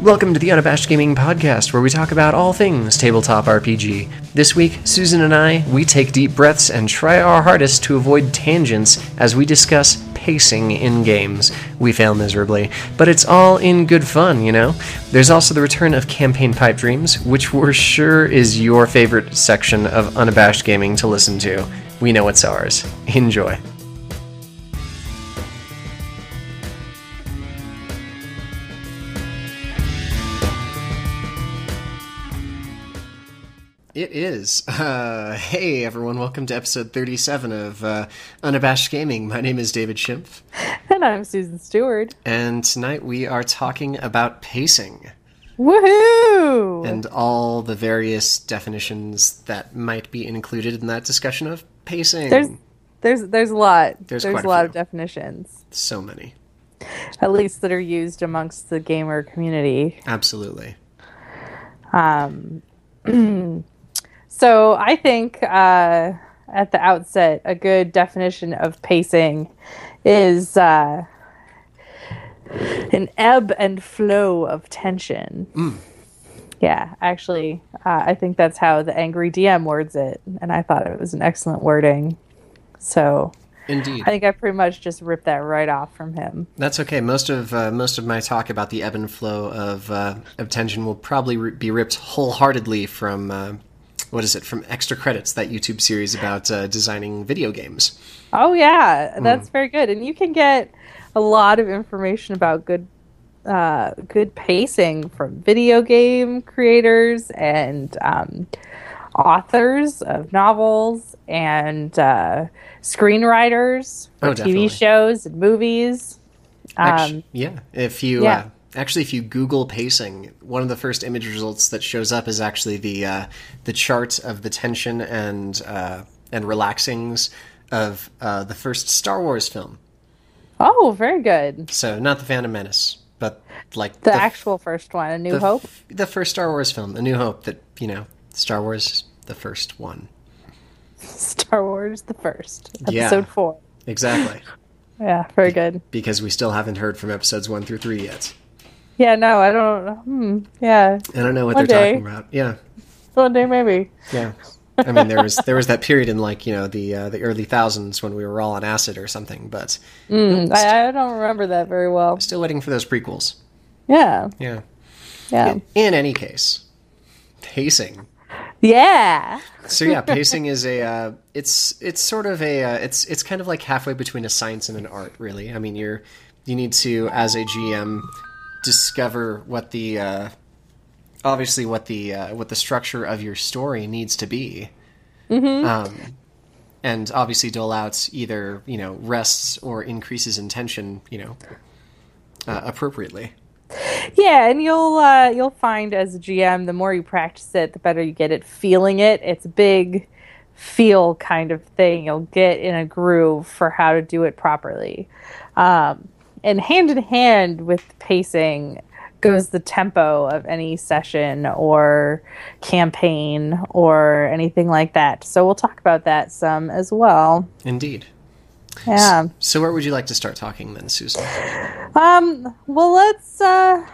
Welcome to the Unabashed Gaming Podcast, where we talk about all things tabletop RPG. This week, Susan and I, we take deep breaths and try our hardest to avoid tangents as we discuss pacing in games. We fail miserably, but it's all in good fun, you know? There's also the return of Campaign Pipe Dreams, which we're sure is your favorite section of Unabashed Gaming to listen to. We know it's ours. Enjoy. It is. Uh, hey, everyone. Welcome to episode 37 of uh, Unabashed Gaming. My name is David Schimpf. And I'm Susan Stewart. And tonight we are talking about pacing. Woohoo! And all the various definitions that might be included in that discussion of pacing. There's there's there's a lot. There's There's, a lot few. of definitions. so many. At least that are used amongst the gamer community. Absolutely. So I think uh, at the outset, a good definition of pacing is uh, an ebb and flow of tension. Yeah, actually, uh, I think that's how the angry DM words it, and I thought it was an excellent wording. So Indeed. I think I pretty much just ripped that right off from him. That's okay. Most of uh, most of my talk about the ebb and flow of uh, of tension will probably be ripped wholeheartedly from uh, what is it from extra credits that YouTube series about uh, designing video games. Oh yeah, that's very good, and you can get a lot of information about good, uh, good pacing from video game creators and um, authors of novels and uh, screenwriters for Oh, TV shows and movies. Um, yeah, if you yeah. Uh, actually if you Google pacing, one of the first image results that shows up is actually the uh, the chart of the tension and uh, and relaxings of uh, the first Star Wars film. oh, very good. So not the Phantom Menace, but like The, f- actual first one, A New the, Hope. the first Star Wars film, A New Hope. That you know, Star Wars, the first one. Star Wars, the first Yeah. episode four. Exactly, Yeah, very good. because we still haven't heard from episodes one through three yet. Yeah, no, I don't. Hmm, yeah, I don't know what One they're day. talking about. Yeah, one day maybe. yeah. I mean, there was there was that period in like you know the uh, the early thousands when we were all on acid or something, but I, I don't remember that very well. still waiting for those prequels. Yeah, Yeah. yeah, In, in any case, pacing. yeah. So yeah, pacing is a uh, it's it's sort of a uh, it's it's kind of like halfway between a science and an art, really. I mean, you're you need to as a GM discover what the uh, obviously what the uh, what the structure of your story needs to be, um, and obviously dole out either you know rests or increases in tension, you know, uh, appropriately. Yeah, and you'll uh, you'll find as a GM, the more you practice it, the better you get at feeling it. It's a big feel kind of thing. You'll get in a groove for how to do it properly. Um, and hand in hand with pacing goes the tempo of any session or campaign or anything like that. So we'll talk about that some as well. Indeed. Yeah. So where would you like to start talking then, Susan? Um. Well, let's uh,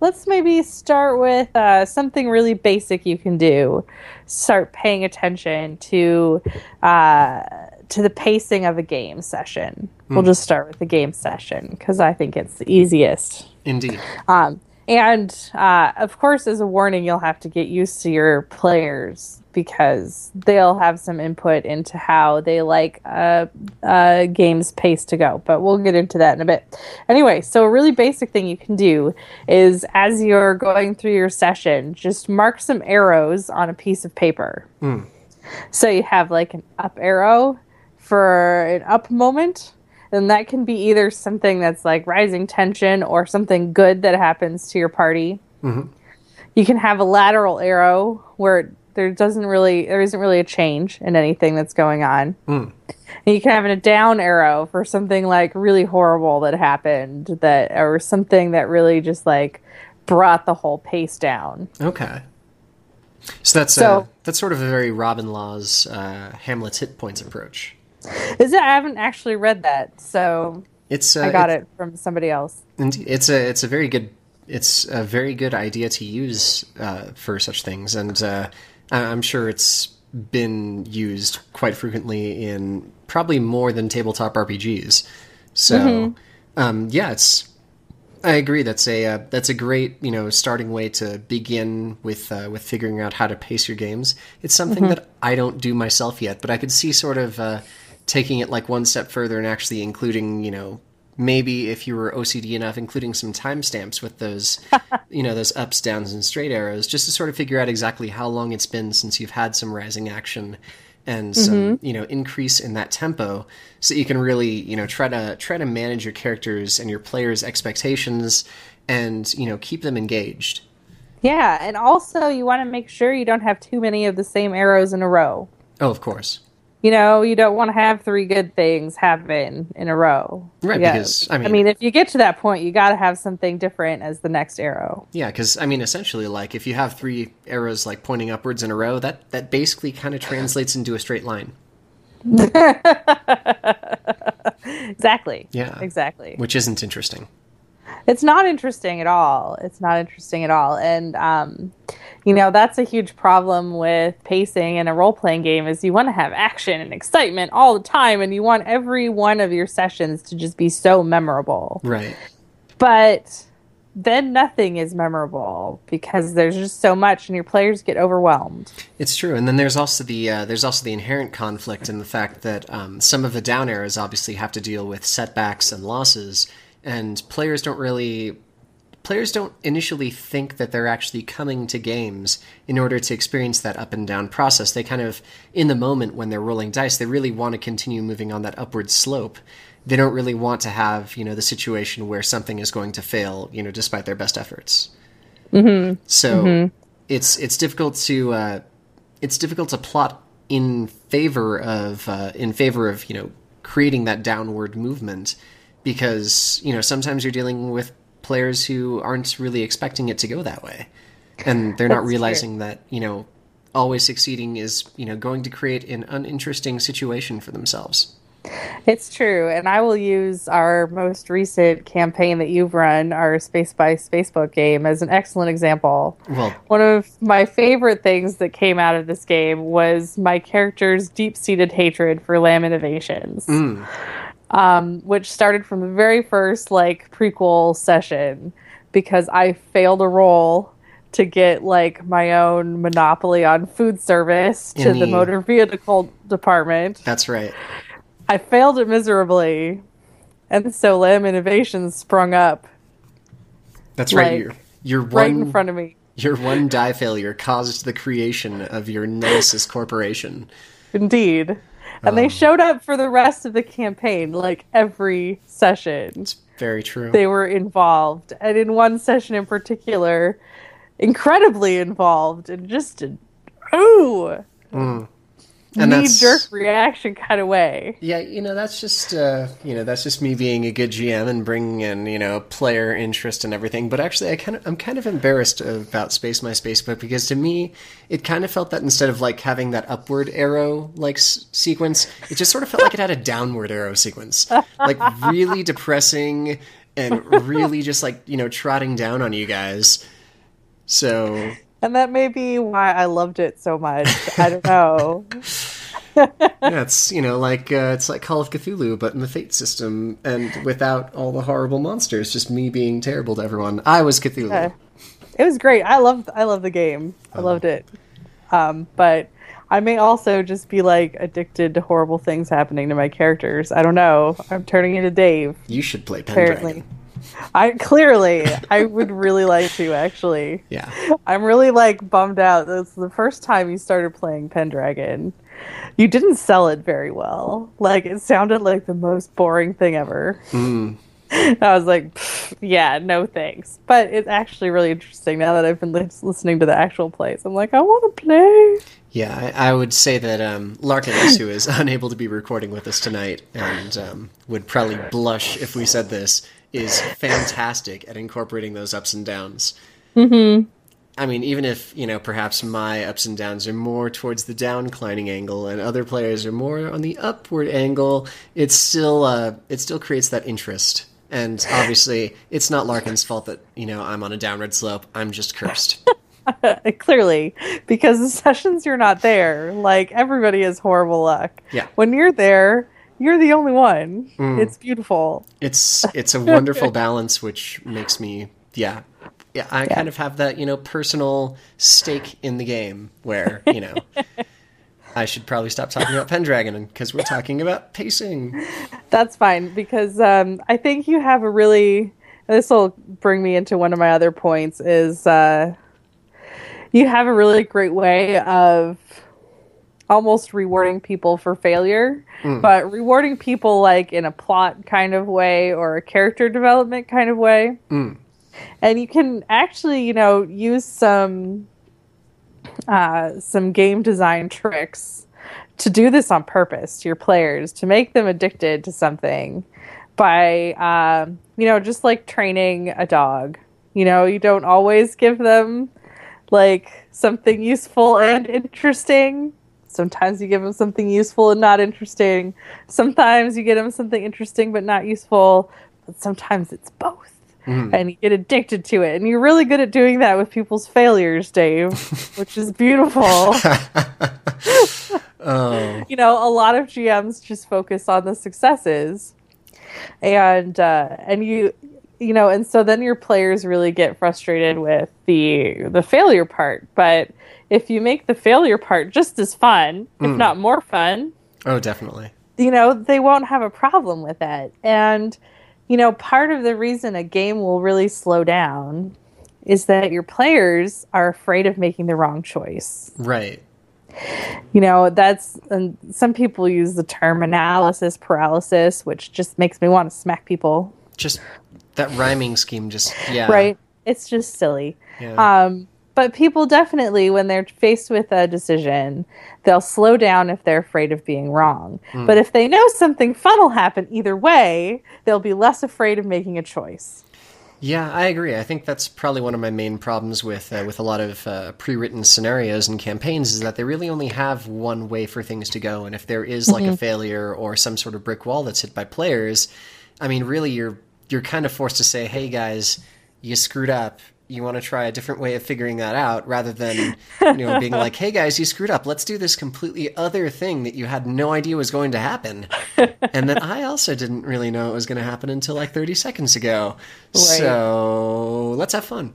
let's maybe start with uh, something really basic you can do. Start paying attention to uh, to the pacing of a game session. We'll just start with the game session because I think it's the easiest. Indeed. Um, and uh, of course, as a warning, you'll have to get used to your players because they'll have some input into how they like uh, uh, games pace to go. But we'll get into that in a bit. Anyway, so a really basic thing you can do is as you're going through your session, just mark some arrows on a piece of paper. So you have like an up arrow for an up moment. then that can be either something that's like rising tension or something good that happens to your party. You can have a lateral arrow where there doesn't really there isn't really a change in anything that's going on. And you can have a down arrow for something like really horrible that happened that or something that really just like brought the whole pace down. Okay. So that's So- that's sort of a very Robin Laws' uh, Hamlet's hit points approach. Is it? I haven't actually read that, so It's uh, I got it from somebody else. It's a it's a very good it's a very good idea to use uh, for such things, and uh, I'm sure it's been used quite frequently in probably more than tabletop RPGs. So, um, yeah, it's. I agree. That's a uh, that's a great you know starting way to begin with uh, with figuring out how to pace your games. It's something that I don't do myself yet, but I could see sort of uh, taking it like one step further and actually including you know maybe if you were OCD enough, including some timestamps with those you know those ups, downs, and straight arrows, just to sort of figure out exactly how long it's been since you've had some rising action and mm-hmm. some you know increase in that tempo so you can really you know try to try to manage your characters and your players expectations and you know keep them engaged. Yeah, and also you want to make sure you don't have too many of the same arrows in a row. oh of course You know, you don't want to have three good things happen in a row. Right, Yeah. because, I mean- if you get to that point, you got to have something different as the next arrow. yeah because i mean essentially like if you have three arrows like pointing upwards in a row that that basically kind of translates into a straight line Exactly. Yeah. Exactly. which isn't interesting It's not interesting at all. It's not interesting at all. And um, you know, that's a huge problem with pacing in a role-playing game is you want to have action and excitement all the time and you want every one of your sessions to just be so memorable. right But then nothing is memorable because there's just so much and your players get overwhelmed. It's true, and then there's also the uh, there's also the inherent conflict in the fact that um, some of the down arrows obviously have to deal with setbacks and losses, and players don't really players don't initially think that they're actually coming to games in order to experience that up and down process. They kind of in the moment when they're rolling dice, they really want to continue moving on that upward slope. They don't really want to have you know the situation where something is going to fail, you know, despite their best efforts. So it's it's difficult to uh, it's difficult to plot in favor of uh, in favor of you know creating that downward movement because you know sometimes you're dealing with players who aren't really expecting it to go that way. And they're not realizing that you know always succeeding is you know going to create an uninteresting situation for themselves. It's true, and I will use our most recent campaign that you've run, our Space by Spacebook game, as an excellent example. well One of my favorite things that came out of this game was my character's deep seated hatred for Lamb Innovations, mm. Um, which started from the very first like prequel session because I failed a roll to get like my own monopoly on food service to the the- motor vehicle department. that's right I failed it miserably, and so Lamb Innovations sprung up that's right Like, your your right one in front of me. your one die failure caused the creation of your nicest corporation Indeed. And they um, showed up for the rest of the campaign, like every session. It's very true They were involved. And in one session in particular, incredibly involved and just ooh And knee that's- jerk reaction kind of way. Yeah, you know that's just uh, you know that's just me being a good GM and bringing in you know player interest and everything. But actually, I kind of I'm kind of embarrassed about Space My Spacebook because to me it kind of felt that instead of like having that upward arrow like s- sequence, it just sort of felt like it had a downward arrow sequence, like really depressing and really just like you know trotting down on you guys. So And that may be why I loved it so much. I don't know. yeah, it's you know like uh, it's like Call of Cthulhu, but in the Fate system and without all the horrible monsters. Just me being terrible to everyone. I was Cthulhu. Uh, it was great. I loved I loved the game. I loved it. Um, but I may also just be like addicted to horrible things happening to my characters. I don't know. I'm turning into Dave. You should play Apparently, Pendragon. I clearly I would really like to actually. Yeah, I'm really like bummed out. That's the first time you started playing Pendragon. You didn't sell it very well. Like it sounded like the most boring thing ever. I was like, yeah, no thanks. But it's actually really interesting now that I've been lis- listening to the actual plays. I'm like, I want to play. yeah. I, I would say that um, Larkinus, who is unable to be recording with us tonight, and um, would probably blush if we said this, is fantastic at incorporating those ups and downs. Mm-hmm. I mean, even if you know, perhaps my ups and downs are more towards the downclining angle, and other players are more on the upward angle, it still uh, it still creates that interest And obviously, it's not Larkin's fault that you know I'm on a downward slope. I'm just cursed. Clearly, because the sessions you're not there, like everybody has horrible luck. Yeah. When you're there, you're the only one. It's beautiful. It's it's a wonderful balance, which makes me yeah yeah. I kind of have that you know personal stake in the game where you know. I should probably stop talking about Pendragon because we're talking about pacing. That's fine because um, I think you have a really. This will bring me into one of my other points. Is uh, you have a really great way of almost rewarding people for failure, but rewarding people like in a plot kind of way or a character development kind of way. And you can actually, you know, use some uh, some game design tricks to do this on purpose to your players to make them addicted to something by um, you know just like training a dog. You know you don't always give them like something useful and interesting sometimes you give them something useful and not interesting. Sometimes you give them something interesting but not useful but sometimes it's both. And you get addicted to it. And you're really good at doing that with people's failures dave which is beautiful. Oh, you know, a lot of GMs just focus on the successes, and uh, and you you know, and so then your players really get frustrated with the the failure part. But if you make the failure part just as fun, if not more fun, oh, definitely. you know, they won't have a problem with it. And, you know, part of the reason a game will really slow down is that your players are afraid of making the wrong choice. Right. You know, that's, and some people use the term analysis paralysis, which just makes me want to smack people, Just that rhyming scheme. Just yeah. right? It's just silly. Yeah. Um, but people definitely, when they're faced with a decision, they'll slow down if they're afraid of being wrong. But if they know something fun will happen either way, they'll be less afraid of making a choice. Yeah, I agree. I think that's probably one of my main problems with uh, with a lot of uh, pre-written scenarios and campaigns is that they really only have one way for things to go, and if there is like a failure or some sort of brick wall that's hit by players, I mean, really, you're you're kind of forced to say, "Hey, guys, you screwed up. You want to try a different way of figuring that out," rather than you know being like, "Hey, guys, you screwed up. Let's do this completely other thing that you had no idea was going to happen." and that I also didn't really know it was going to happen until like 30 seconds ago. So let's have fun.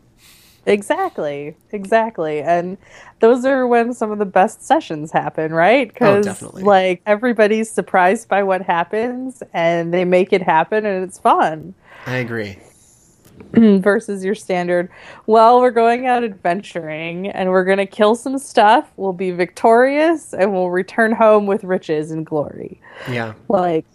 Exactly, exactly. And those are when some of the best sessions happen, right? Oh, because definitely. like everybody's surprised by what happens and they make it happen and it's fun. I agree. versus your standard, well, we're going out adventuring and we're going to kill some stuff, we'll be victorious, and we'll return home with riches and glory. Yeah, Like,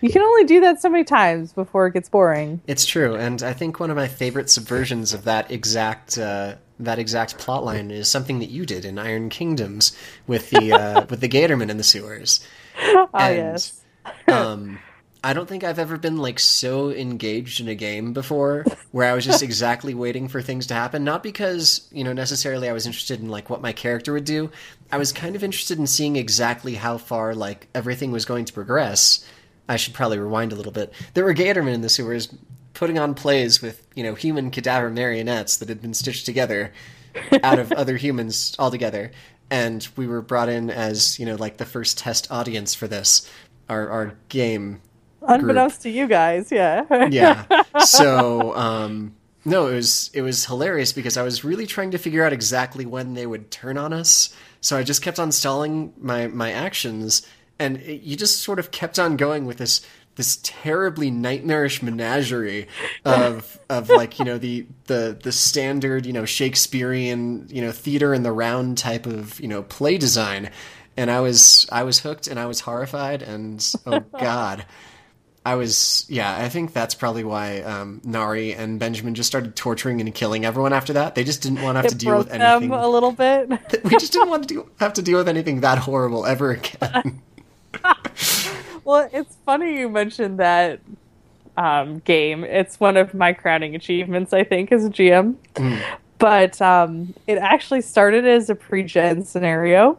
you can only do that so many times before it gets boring. it's true. And I think one of my favorite subversions of that exact uh, that exact plotline is something that you did in Iron Kingdoms with the uh, with the Gatorman in the sewers. oh And, yes. um, I don't think I've ever been like so engaged in a game before where I was just exactly waiting for things to happen. Not because, you know, necessarily I was interested in like what my character would do. I was kind of interested in seeing exactly how far like everything was going to progress. I should probably rewind a little bit. There were Gatormen in the sewers putting on plays with, you know, human cadaver marionettes that had been stitched together out of other humans altogether. And we were brought in as, you know, like the first test audience for this, our, our game Unbeknownst to you guys, yeah. yeah. So, um, no, it was it was hilarious because I was really trying to figure out exactly when they would turn on us. So I just kept on stalling my my actions, and it, you just sort of kept on going with this this terribly nightmarish menagerie of of like you know the the the standard you know Shakespearean you know theater in the round type of you know play design, and I was I was hooked and I was horrified and oh god. I was, yeah, I think that's probably why um, Nari and Benjamin just started torturing and killing everyone after that. They just didn't want to have to deal with anything. a little bit. we just didn't want to do, have to deal with anything that horrible ever again. Well, it's funny you mentioned that um, game. It's one of my crowning achievements, I think, as a GM. But um, it actually started as a pre-gen scenario,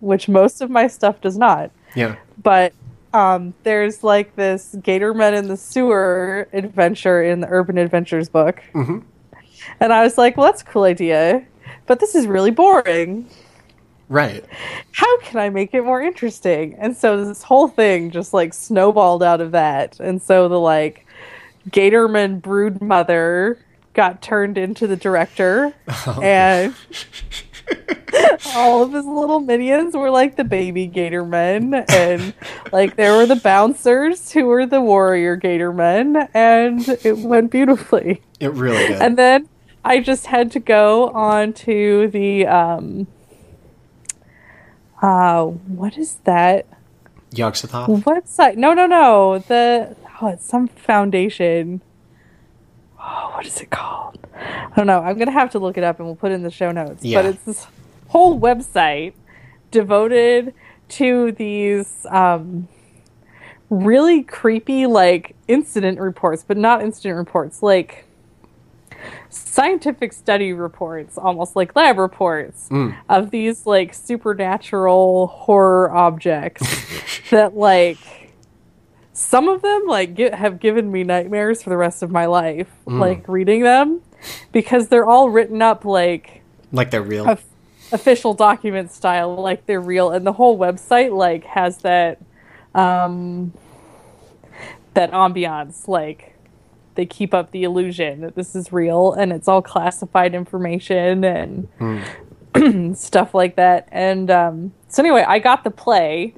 which most of my stuff does not. yeah. But um, there's like this Gatormen in the sewer adventure in the Urban Adventures book, Mhm. and I was like, "Well, that's a cool idea, but this is really boring. Right. How can I make it more interesting?" And so this whole thing just like snowballed out of that, and so the like Gatorman brood mother got turned into the director, and all of his little minions were like the baby gator men and like there were the bouncers who were the warrior gator men and it went beautifully. It really did. and then i just had to go on to the um uh what is that? Yog-Sothoth? website. No no no. The oh it's some foundation what is it called i don't know i'm gonna have to look it up and we'll put it in the show notes Yeah. but it's this whole website devoted to these um really creepy like incident reports but not incident reports like scientific study reports almost like lab reports Mm. of these like supernatural horror objects that like some of them like get, have given me nightmares for the rest of my life like reading them because they're all written up like Like they're real. of- official document style like they're real and the whole website like has that um that ambiance like they keep up the illusion that this is real and it's all classified information and stuff like that and um so anyway i got the play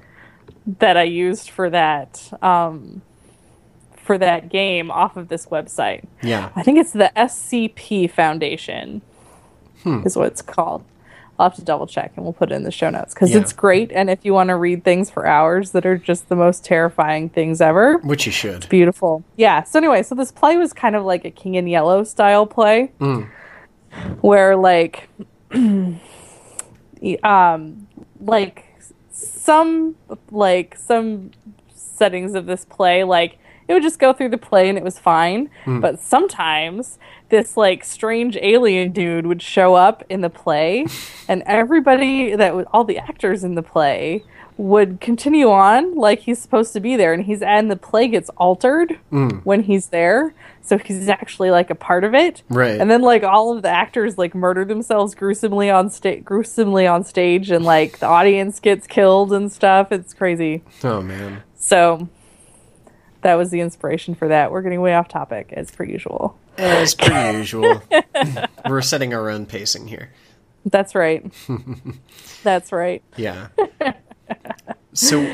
that i used for that um for that game off of this website yeah. I think it's the SCP Foundation, Hmm. is what it's called. I'll have to double check and we'll put it in the show notes because Yeah. it's great. And if you want to read things for hours that are just the most terrifying things ever, Which you should. beautiful. Yeah. So, anyway, so this play was kind of like a King in Yellow style play Mm. where, like, um, like some like some settings of this play like it would just go through the play and it was fine. Hmm. But sometimes this like strange alien dude would show up in the play and everybody that would all the actors in the play would continue on like he's supposed to be there and he's and the play gets altered Mm. when he's there so he's actually like a part of it Right. and then like all of the actors like murder themselves gruesomely on stage gruesomely on stage and like the audience gets killed and stuff it's crazy oh man. so that was the inspiration for that we're getting way off topic as per usual As per usual. We're setting our own pacing here. that's right that's right Yeah. So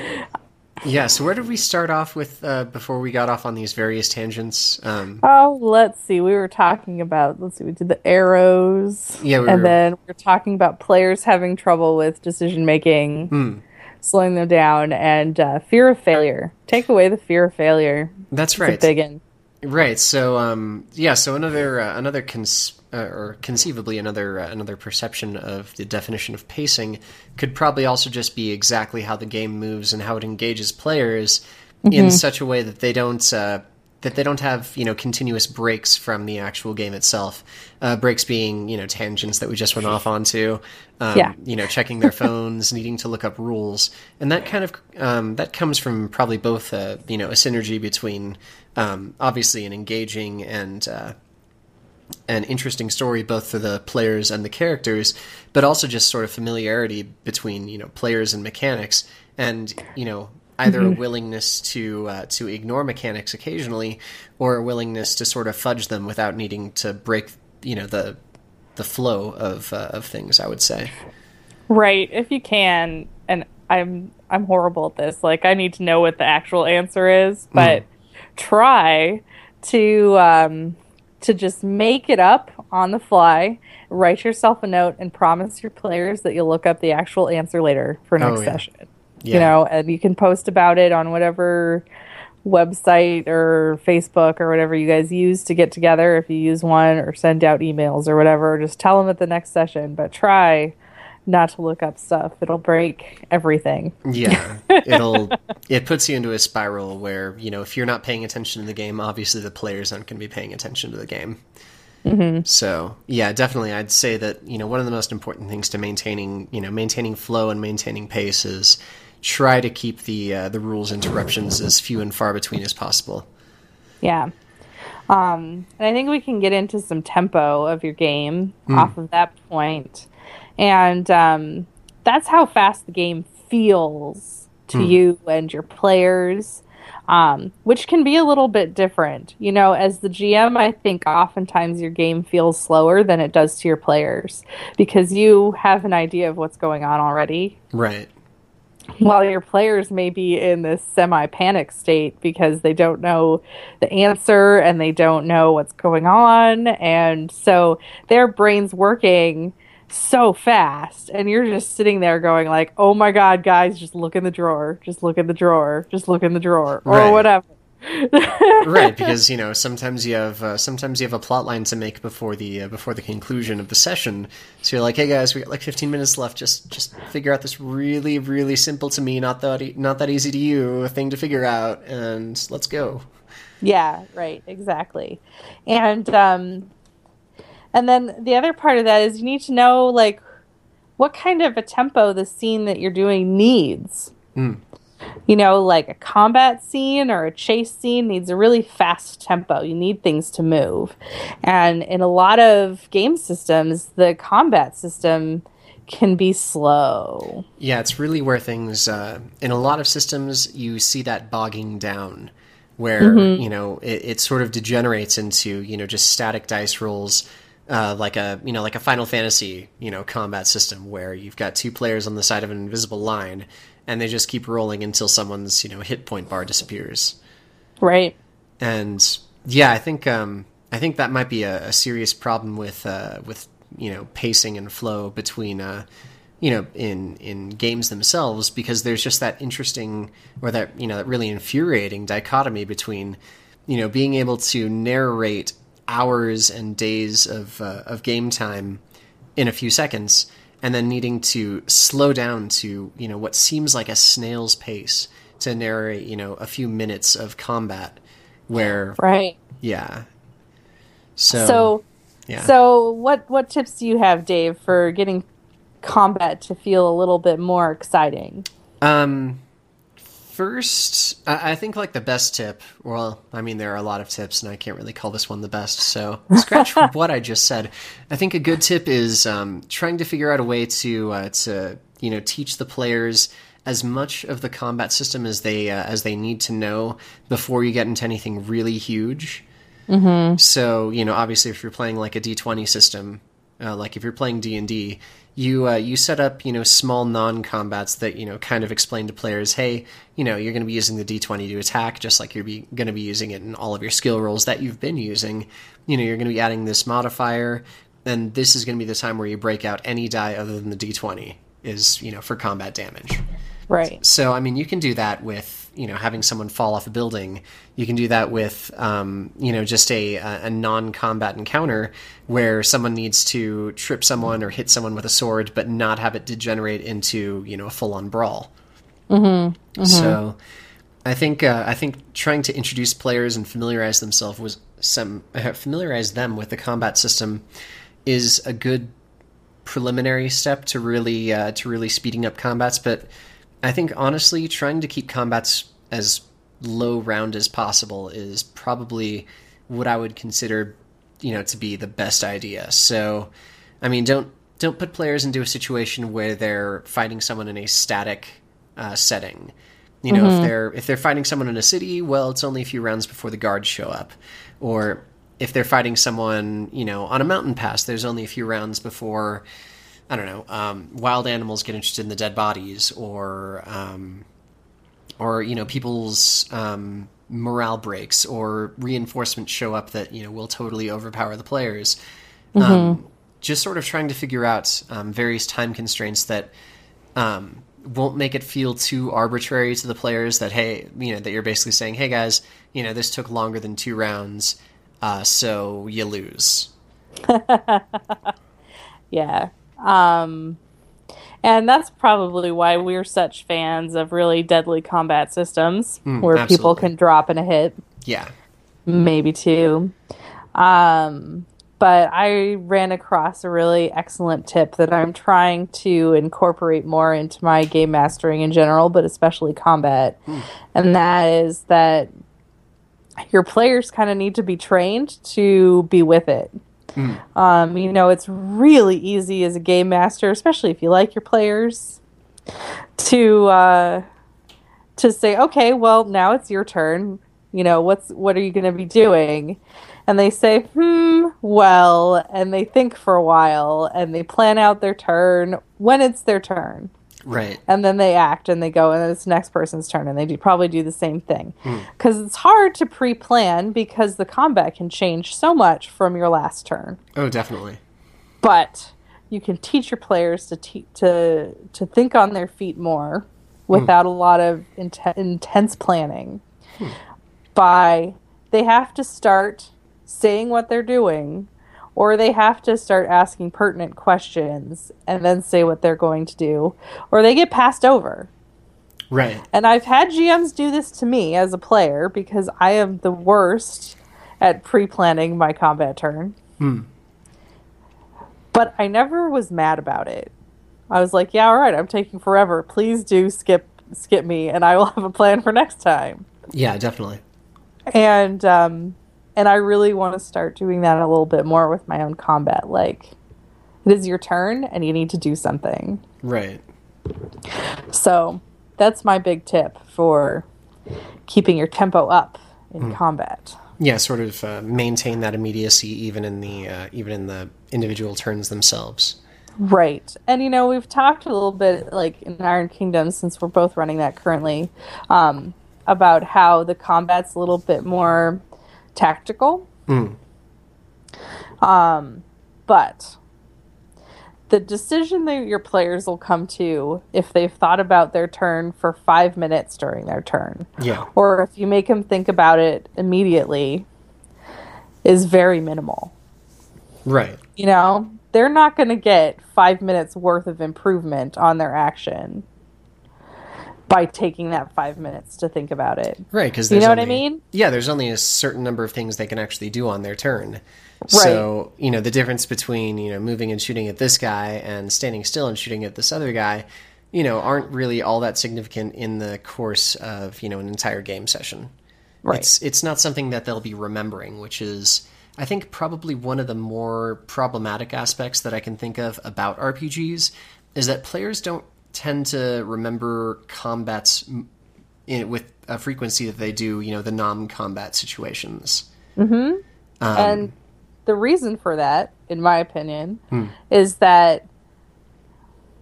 yeah, so where did we start off with uh, before we got off on these various tangents? Um, oh let's see we were talking about let's see we did the arrows Yeah, we and were- then we're talking about players having trouble with decision making hmm, slowing them down and uh, fear of failure take away the fear of failure that's right. big one Right. So, um, yeah. So another uh, another cons- or conceivably another uh, another perception of the definition of pacing could probably also just be exactly how the game moves and how it engages players in such a way that they don't uh, that they don't have you know continuous breaks from the actual game itself. Uh, breaks being you know tangents that we just went off onto. Um, Yeah. You know, checking their phones, needing to look up rules, and that kind of um, that comes from probably both uh, you know a synergy between um, obviously an engaging and uh, an interesting story both for the players and the characters, but also just sort of familiarity between you know players and mechanics, and you know either a willingness to uh, to ignore mechanics occasionally, or a willingness to sort of fudge them without needing to break you know the the flow of uh, of things. I would say. Right, if you can, and I'm I'm horrible at this. Like I need to know what the actual answer is, but try to um, to just make it up on the fly. Write yourself a note and promise your players that you'll look up the actual answer later for next Oh, yeah. session. Yeah. You know, and you can post about it on whatever website or Facebook or whatever you guys use to get together if you use one or send out emails or whatever. Just tell them at the next session, but try not to look up stuff. It'll break everything. Yeah, it'll it puts you into a spiral where you know if you're not paying attention to the game, obviously the players aren't going to be paying attention to the game. So yeah, definitely, I'd say that you know one of the most important things to maintaining you know maintaining flow and maintaining pace is try to keep the uh, the rules interruptions as few and far between as possible. Yeah. Um, and I think we can get into some tempo of your game off of that point. And um, that's how fast the game feels to you and your players, um, which can be a little bit different. You know, as the GM, I think oftentimes your game feels slower than it does to your players because you have an idea of what's going on already Right. while your players may be in this semi panic state because they don't know the answer and they don't know what's going on. And so their brain's working so fast and you're just sitting there going like oh my god guys just look in the drawer just look in the drawer just look in the drawer or Right. whatever right because you know sometimes you have uh, sometimes you have a plot line to make before the uh, before the conclusion of the session so you're like hey guys we got like 15 minutes left just just figure out this really really simple to me not that e- not that easy to you thing to figure out and let's go Yeah, right, exactly. And um and then the other part of that is you need to know like what kind of a tempo the scene that you're doing needs. Mm. You know, like a combat scene or a chase scene needs a really fast tempo. You need things to move. And in a lot of game systems, the combat system can be slow. yeah it's really where things uh, in a lot of systems you see that bogging down where you know it, it sort of degenerates into you know just static dice rolls uh, like a you know like a Final Fantasy you know combat system where you've got two players on the side of an invisible line and they just keep rolling until someone's you know hit point bar disappears Right? and yeah I think um, I think that might be a, a serious problem with uh, with you know pacing and flow between uh, you know in in games themselves because there's just that interesting or that you know that really infuriating dichotomy between you know being able to narrate hours and days of uh, of game time in a few seconds and then needing to slow down to you know what seems like a snail's pace to narrate you know a few minutes of combat where Right. yeah so, So yeah So, what what tips do you have, Dave, for getting combat to feel a little bit more exciting? Um, first, I think like the best tip. Well, I mean, there are a lot of tips, and I can't really call this one the best. So scratch what I just said. I think a good tip is um, trying to figure out a way to uh, to you know teach the players as much of the combat system as they uh, as they need to know before you get into anything really huge. So you know, obviously, if you're playing like a D20 system, uh, like if you're playing D and D, you uh, you set up you know small non-combats that you know kind of explain to players, hey, you know, you're going to be using the D20 to attack, just like you're going to be using it in all of your skill rolls that you've been using. You know, you're going to be adding this modifier, and this is going to be the time where you break out any die other than the D20 is you know for combat damage. Right. So, I mean, you can do that with, you know, having someone fall off a building. You can do that with, um, you know, just a, a non-combat encounter where someone needs to trip someone or hit someone with a sword, but not have it degenerate into, you know, a full-on brawl. Mm-hmm. So, I think uh, I think trying to introduce players and familiarize themselves with some familiarize them with the combat system is a good preliminary step to really uh, to really speeding up combats. But I think honestly, trying to keep combats as low round as possible is probably what I would consider, you know, to be the best idea. So, I mean, don't don't put players into a situation where they're fighting someone in a static uh, setting. You know, if they're if they're fighting someone in a city, well, it's only a few rounds before the guards show up, or if they're fighting someone, you know, on a mountain pass, there's only a few rounds before I don't know, um, wild animals get interested in the dead bodies, or um, or you know, people's um, morale breaks, or reinforcements show up that you know will totally overpower the players. Um, just sort of trying to figure out um, various time constraints that um, won't make it feel too arbitrary to the players. That hey, you know, that you're basically saying, hey guys, you know, this took longer than two rounds, uh, so you lose. Yeah. Um, and that's probably why we're such fans of really deadly combat systems where people can drop in a hit, Yeah. maybe two. Um, but I ran across a really excellent tip that I'm trying to incorporate more into my game mastering in general, but especially combat. And that is that your players kind of need to be trained to be with it. Um, you know, it's really easy as a game master, especially if you like your players, to uh, to say, okay, well, now it's your turn. You know, what's what are you going to be doing? And they say, hmm, well, and they think for a while and they plan out their turn when it's their turn. Right. And then they act and they go, and it's the next person's turn, and they do probably do the same thing. Hmm. Because it's hard to pre plan because the combat can change so much from your last turn Oh, definitely. but you can teach your players to te- to to think on their feet more without hmm. a lot of inten- intense planning. Hmm. By they have to start saying what they're doing, or they have to start asking pertinent questions and then say what they're going to do, or they get passed over. Right. And I've had GMs do this to me as a player because I am the worst at pre planning my combat turn. But I never was mad about it. I was like, yeah, all right, I'm taking forever. Please do skip skip me and I will have a plan for next time. Yeah, definitely. And um and I really want to start doing that a little bit more with my own combat. Like it is your turn and you need to do something. Right. So that's my big tip for keeping your tempo up in combat. Yeah, sort of uh, maintain that immediacy even in the uh, even in the individual turns themselves. Right. And you know, we've talked a little bit like in Iron Kingdom since we're both running that currently um, about how the combat's a little bit more tactical. Um, but the decision that your players will come to if they've thought about their turn for five minutes during their turn, Yeah. or if you make them think about it immediately, is very minimal. Right. You know, they're not going to get five minutes worth of improvement on their action by taking that five minutes to think about it. Right, because You know what I mean? Yeah, there's only a certain number of things they can actually do on their turn. Right. So you know the difference between you know moving and shooting at this guy and standing still and shooting at this other guy, you know, aren't really all that significant in the course of you know an entire game session. Right. It's it's not something that they'll be remembering, which is I think probably one of the more problematic aspects that I can think of about RPGs is that players don't tend to remember combats in, with a frequency that they do, you know, the non-combat situations. Um, and the reason for that, in my opinion, Hmm. is that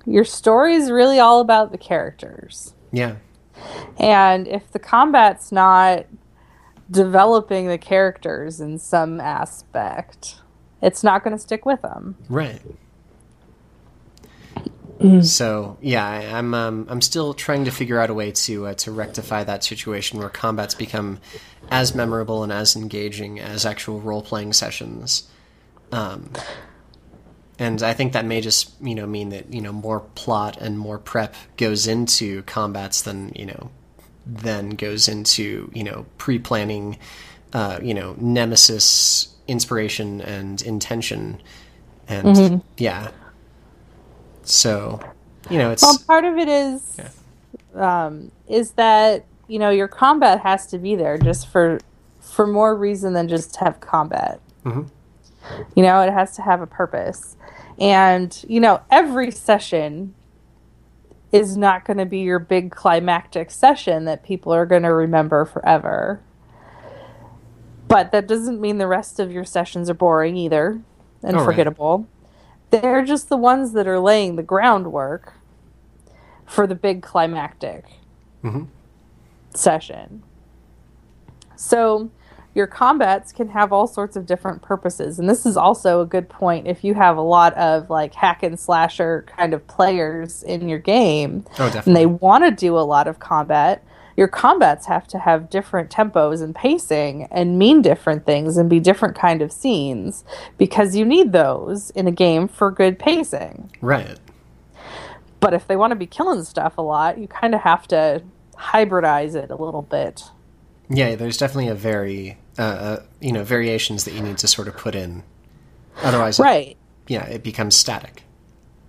your story is really all about the characters. Yeah, And if the combat's not developing the characters in some aspect, it's not going to stick with them. right. So yeah, I, I'm um, I'm still trying to figure out a way to uh, to rectify that situation where combats become as memorable and as engaging as actual role playing sessions. Um, and I think that may just you know mean that you know more plot and more prep goes into combats than you know then goes into you know pre planning, uh, you know nemesis inspiration and intention, and yeah. So, you know, it's Well, part of it is um, is that you know your combat has to be there just for for more reason than just to have combat. Mhm. You know, it has to have a purpose, and you know every session is not going to be your big climactic session that people are going to remember forever. But that doesn't mean the rest of your sessions are boring either and forgettable. right. They're just the ones that are laying the groundwork for the big climactic Mhm. session. So your combats can have all sorts of different purposes. And this is also a good point if you have a lot of like hack and slasher kind of players in your game oh and they want to do a lot of combat. Your combats have to have different tempos and pacing and mean different things and be different kind of scenes because you need those in a game for good pacing. right. But if they want to be killing stuff a lot, you kind of have to hybridize it a little bit. Yeah, there's definitely a very uh, uh, you know variations that you need to sort of put in. Otherwise, it- Right. yeah, it becomes static.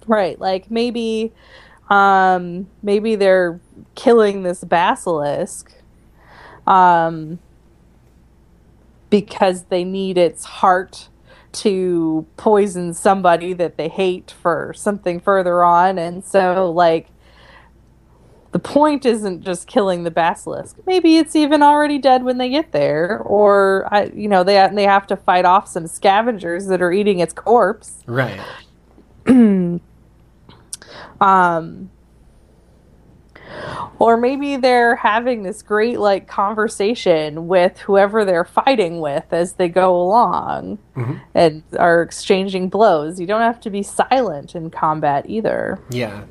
Right. Like maybe um maybe they're killing this basilisk um because they need its heart to poison somebody that they hate for something further on and so like the point isn't just killing the basilisk. Maybe it's even already dead when they get there, or I, you know, they they have to fight off some scavengers that are eating its corpse. Right. um or maybe they're having this great like conversation with whoever they're fighting with as they go along Mhm. and are exchanging blows you don't have to be silent in combat either Yeah.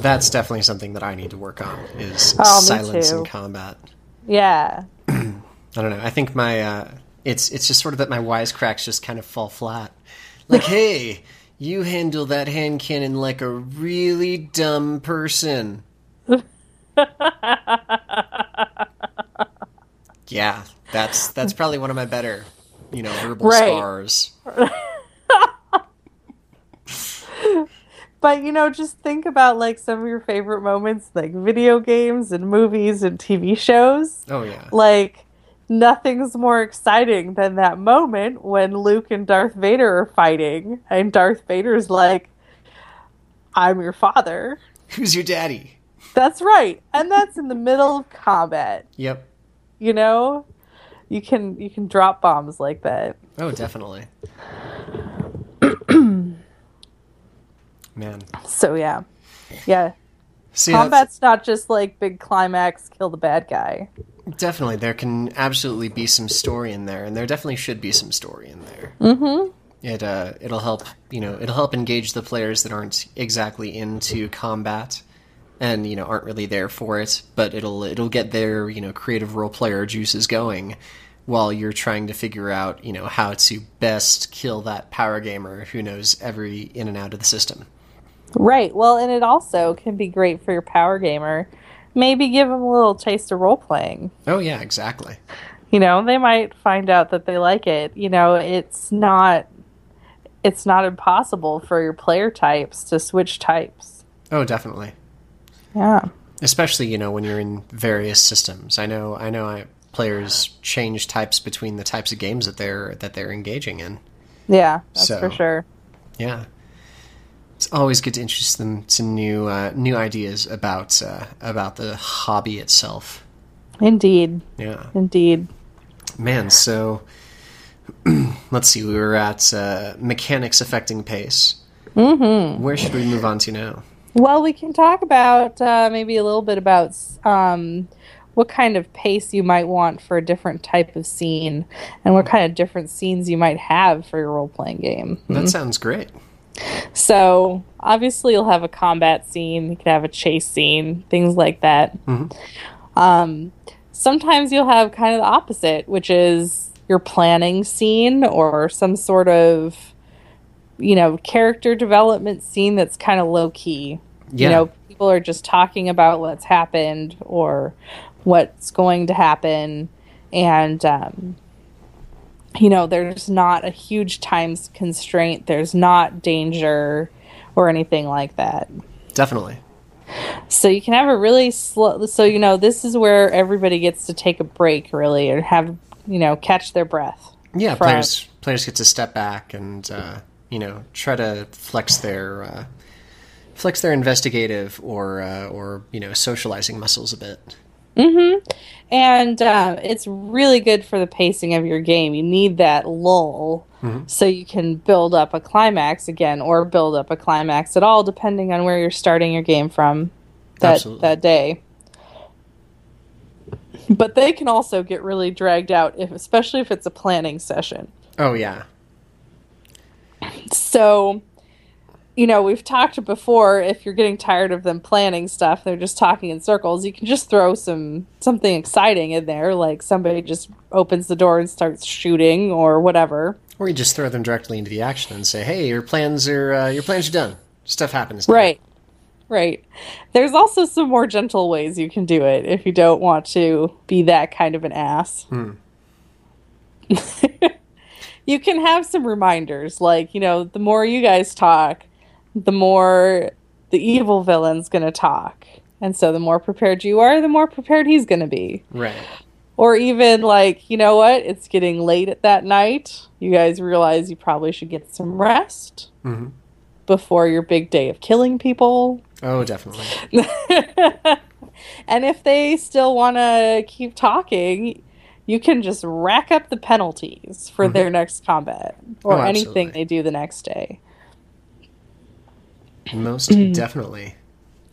That's definitely something that I need to work on is Oh, silence in combat. yeah I don't know. I think my uh, it's it's just sort of that my wisecracks just kind of fall flat. Like, hey, you handle that hand cannon like a really dumb person. yeah, that's that's probably one of my better, you know, verbal Right. scars. but you know just think about like some of your favorite moments like video games and movies and tv shows Oh yeah. like nothing's more exciting than that moment when Luke and Darth Vader are fighting and Darth Vader's like I'm your father. Who's your daddy? That's right. And that's in the middle of combat, Yep. you know? You can you can drop bombs like that. Oh, definitely. Man. So yeah. Yeah. See, Combat's not just like big climax kill the bad guy. Definitely, there can absolutely be some story in there, and there definitely should be some story in there. Mm-hmm. It uh, it'll help you know it'll help engage the players that aren't exactly into combat, and you know aren't really there for it. But it'll it'll get their you know creative role player juices going, while you're trying to figure out you know how to best kill that power gamer who knows every in and out of the system. Right. Well, and it also can be great for your power gamer. Maybe give them a little taste of role playing. Oh yeah, exactly. you know they might find out that they like it you know it's not it's not impossible for your player types to switch types Oh, definitely. yeah especially you know when you're in various systems i know i know I, players change types between the types of games that they're that they're engaging in yeah that's So- for sure yeah it's always good to introduce them to new uh, new ideas about uh, about the hobby itself. Indeed. Yeah. Indeed. Man so let's see we were at uh, mechanics affecting pace. Mm-hmm. where should we move on to now? Well we can talk about uh, maybe a little bit about um, what kind of pace you might want for a different type of scene and what kind of different scenes you might have for your role-playing game. That sounds great So obviously, you'll have a combat scene. You could have a chase scene, things like that. Um, sometimes you'll have kind of the opposite, which is your planning scene or some sort of, you know, character development scene that's kind of low key. Yeah. You know, people are just talking about what's happened or what's going to happen, and um, you know, there's not a huge time constraint. There's not danger or anything like that. definitely So you can have a really slow. So you know, this is where everybody gets to take a break, really, and have you know catch their breath. Yeah, from- players players get to step back and uh, you know try to flex their uh, flex their investigative or uh, or you know socializing muscles a bit. And uh, it's really good for the pacing of your game. You need that lull so you can build up a climax again, or build up a climax at all, depending on where you're starting your game from that Absolutely. that day. But they can also get really dragged out, if especially if it's a planning session. Oh yeah, So, you know, we've talked before. If you're getting tired of them planning stuff, they're just talking in circles. You can just throw some something exciting in there, like somebody just opens the door and starts shooting or whatever. or you just throw them directly into the action and say, "Hey, your plans are uh, your plans are done. Stuff happens." now." Right, right. There's also some more gentle ways you can do it if you don't want to be that kind of an ass. you can have some reminders, like you know, the more you guys talk, the more the evil villain's going to talk, and so the more prepared you are, the more prepared he's going to be. Right. Or even like, you know what? It's getting late at that night. You guys realize you probably should get some rest hmm before your big day of killing people. Oh, definitely. and if they still want to keep talking, you can just rack up the penalties for their next combat or Oh, anything they do the next day. Most Mm. definitely.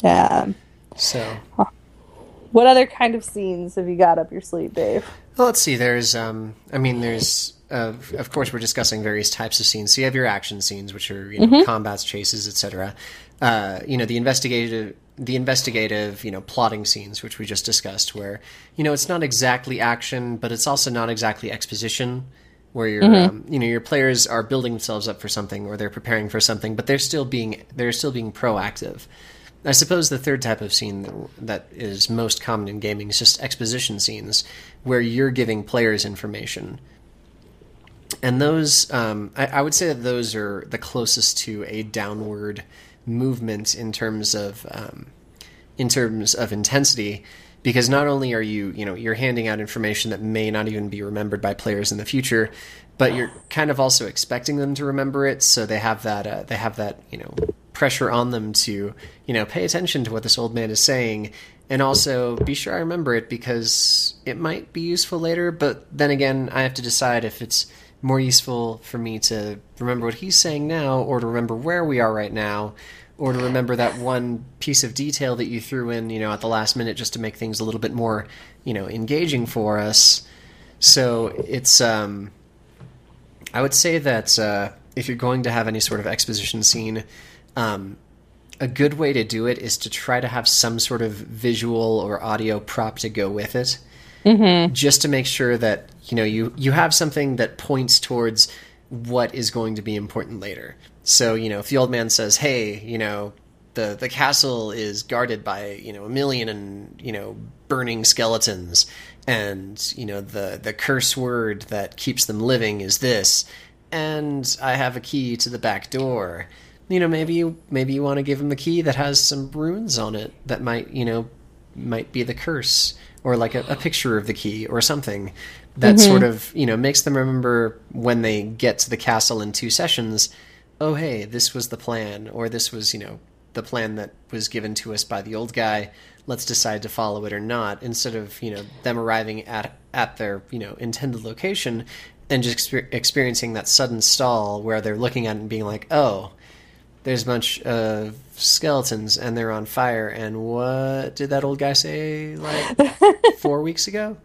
Yeah. So, What other kind of scenes have you got up your sleeve, Dave? well, let's see. There's, um, I mean, there's, uh, of course, we're discussing various types of scenes. So you have your action scenes, which are, you know, Mm-hmm. combats, chases, etc. Uh, you know, the investigative, the investigative, you know, plotting scenes, which we just discussed, where, you know, it's not exactly action, but it's also not exactly exposition. Where your, Mm-hmm. um, you know, your players are building themselves up for something, or they're preparing for something, but they're still being, they're still being proactive. I suppose the third type of scene that, is most common in gaming is just exposition scenes, where you're giving players information. And those, um, I, I would say that those are the closest to a downward movement in terms of, um, in terms of intensity, because not only are you, you know, you're handing out information that may not even be remembered by players in the future, but you're kind of also expecting them to remember it, so they have that, uh, they have that, you know, pressure on them to, you know, pay attention to what this old man is saying, and also be sure I remember it because it might be useful later. But then again, I have to decide if it's more useful for me to remember what he's saying now, or to remember where we are right now, or to remember that one piece of detail that you threw in, you know, at the last minute just to make things a little bit more, you know, engaging for us. So it's, um, I would say that uh, if you're going to have any sort of exposition scene, um, a good way to do it is to try to have some sort of visual or audio prop to go with it, mm-hmm. just to make sure that you know you you have something that points towards what is going to be important later. So you know, if the old man says, "Hey, you know." The, the castle is guarded by you know a million and you know burning skeletons and you know the the curse word that keeps them living is this and I have a key to the back door you know maybe you maybe you want to give him a key that has some runes on it that might you know might be the curse or like a, a picture of the key or something that mm-hmm. sort of you know makes them remember when they get to the castle in two sessions oh hey this was the plan or this was you know the plan that was given to us by the old guy. Let's decide to follow it or not. Instead of you know them arriving at at their you know intended location and just exper- experiencing that sudden stall where they're looking at it and being like oh there's a bunch of skeletons and they're on fire. And what did that old guy say like four weeks ago?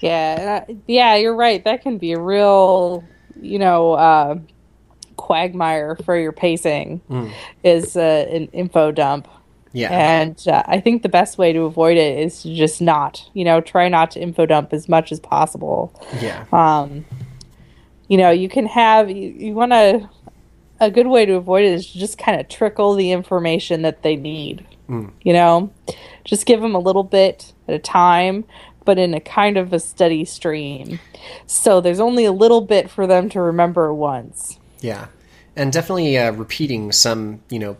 Yeah, uh, yeah, you're right. That can be a real, you know, uh, quagmire for your pacing. Is uh, an info dump, yeah and uh, I think the best way to avoid it is to just not, you know, try not to info dump as much as possible. yeah Um, you know, you can have you, you want to. A good way to avoid it is to just kind of trickle the information that they need. You know, just give them a little bit at a time, but in a kind of a steady stream. So there's only a little bit for them to remember once. Yeah, and definitely uh, repeating some, you know,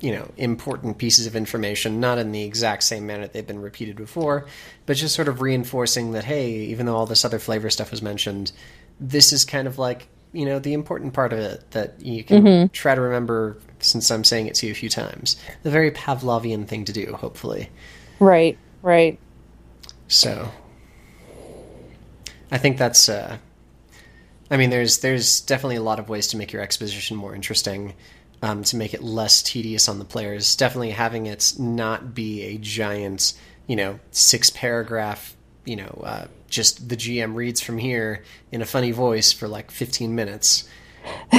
you know, important pieces of information, not in the exact same manner they've been repeated before, but just sort of reinforcing that, hey, even though all this other flavor stuff was mentioned, this is kind of like, you know, the important part of it that you can try to remember since I'm saying it to you a few times. The very Pavlovian thing to do, hopefully. Right, right. So I think that's uh I mean there's there's definitely a lot of ways to make your exposition more interesting. Um, to make it less tedious on the players, definitely having it not be a giant, you know, six paragraph, you know, uh, just the GM reads from here in a funny voice for like 15 minutes.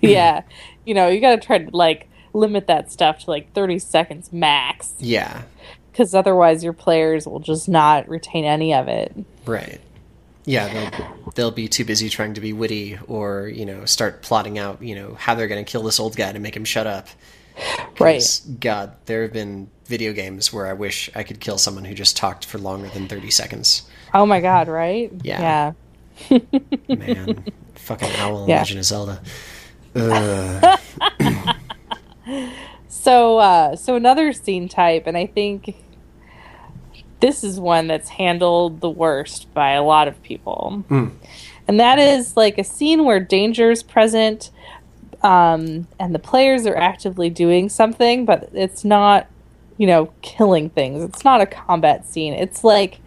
Yeah. you know, you got to try to like limit that stuff to like 30 seconds max Yeah, because otherwise your players will just not retain any of it. right. Yeah, they'll, they'll be too busy trying to be witty or, you know, start plotting out, you know, how they're going to kill this old guy to make him shut up. Right. God, there have been video games where I wish I could kill someone who just talked for longer than 30 seconds. Oh my god, right? Yeah. Yeah. Man, fucking owl in Yeah. Legend of Zelda. Ugh. So, uh, so another scene type, and I think this is one that's handled the worst by a lot of people, Mm. and that is like a scene where danger is present, um, and the players are actively doing something, but it's not, you know, killing things. It's not a combat scene. It's like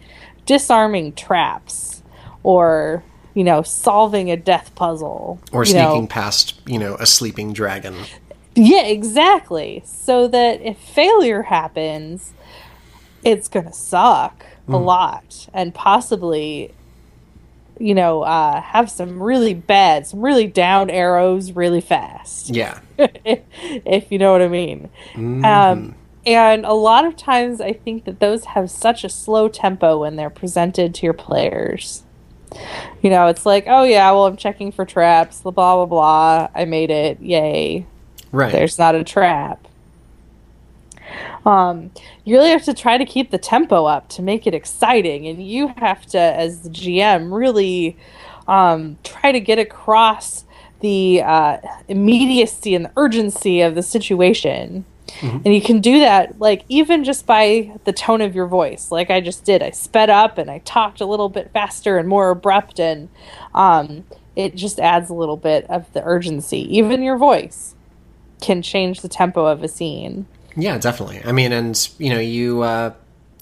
disarming traps, or you know, solving a death puzzle, Or you know. sneaking past, you know, a sleeping dragon. Yeah, exactly. So that if failure happens, it's going to suck a lot and possibly, you know, uh, have some really bad, some really down arrows really fast, Yeah. if you know what I mean. Um, and a lot of times I think that those have such a slow tempo when they're presented to your players. You know, it's like, oh yeah, well, I'm checking for traps, blah, blah, blah. I made it. Yay Right. there's not a trap. Um, you really have to try to keep the tempo up to make it exciting, and you have to, as the GM, really um, try to get across the uh, immediacy and the urgency of the situation. And you can do that, like, even just by the tone of your voice, like I just did. I sped up and I talked a little bit faster and more abrupt, and um, it just adds a little bit of the urgency. Even your voice can change the tempo of a scene. Yeah, definitely. I mean, and you know, you uh,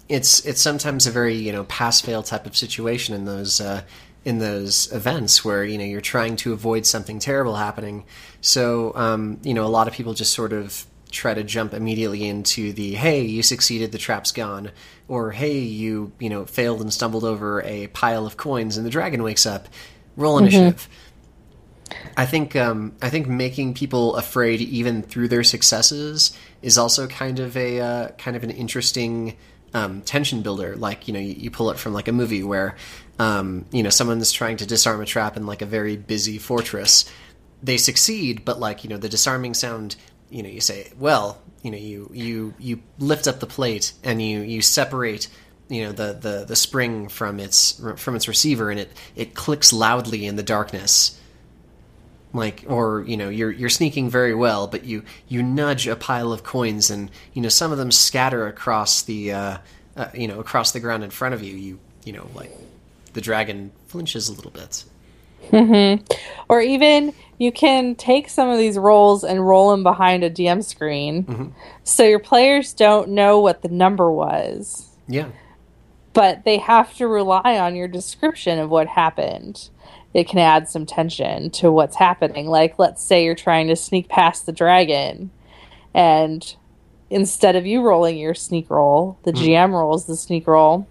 it's it's sometimes a very you know pass fail type of situation in those uh, in those events where you know you're trying to avoid something terrible happening. So um, you know, a lot of people just sort of try to jump immediately into the hey, you succeeded, the trap's gone, or hey, you you know failed and stumbled over a pile of coins and the dragon wakes up. Roll initiative. I think um, I think making people afraid even through their successes is also kind of a uh, kind of an interesting um, tension builder. Like you know you, you pull it from like a movie where um, you know someone's trying to disarm a trap in like a very busy fortress. They succeed, but like you know the disarming sound. You know you say well you know you you you lift up the plate and you you separate you know the the the spring from its from its receiver and it it clicks loudly in the darkness like or you know you're you're sneaking very well but you you nudge a pile of coins and you know some of them scatter across the uh, uh, you know across the ground in front of you. You you know like the dragon flinches a little bit. Or even you can take some of these rolls and roll them behind a DM screen. So your players don't know what the number was, yeah. But they have to rely on your description of what happened. It can add some tension to what's happening. Like, let's say you're trying to sneak past the dragon, and instead of you rolling your sneak roll, the hmm. GM rolls the sneak roll.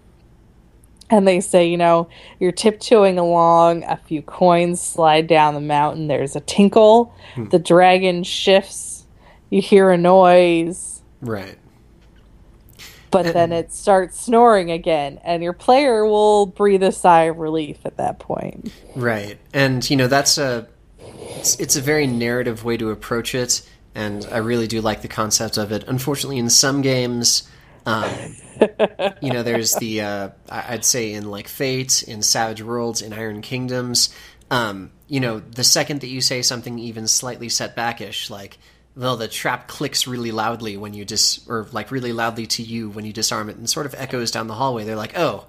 And they say, you know, you're tiptoeing along, a few coins slide down the mountain, there's a tinkle, hmm. the dragon shifts, you hear a noise, right but then it starts snoring again, and your player will breathe a sigh of relief at that point. Right, and you know that's a it's, it's a very narrative way to approach it, and I really do like the concept of it. Unfortunately, in some games, um, you know, there's the uh, I'd say in like Fate, in Savage Worlds, in Iron Kingdoms, um, you know, the second that you say something even slightly setbackish, like well, the trap clicks really loudly when you dis or like really loudly to you when you disarm it, and sort of echoes down the hallway. They're like, oh.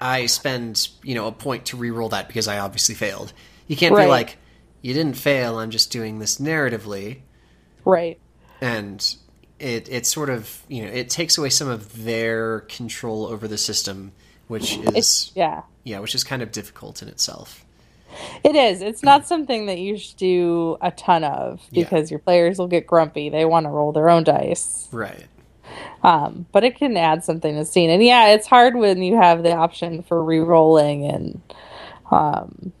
I spend, you know, a point to re-roll that because I obviously failed. You can't Right. be like, you didn't fail. I'm just doing this narratively, Right. and it it sort of you know it takes away some of their control over the system, which is Yeah. yeah, which is kind of difficult in itself. It is. It's not something that you should do a ton of Yeah. because your players will get grumpy. They want to roll their own dice. Right. Um, but it can add something to the scene. And yeah, it's hard when you have the option for re-rolling and um,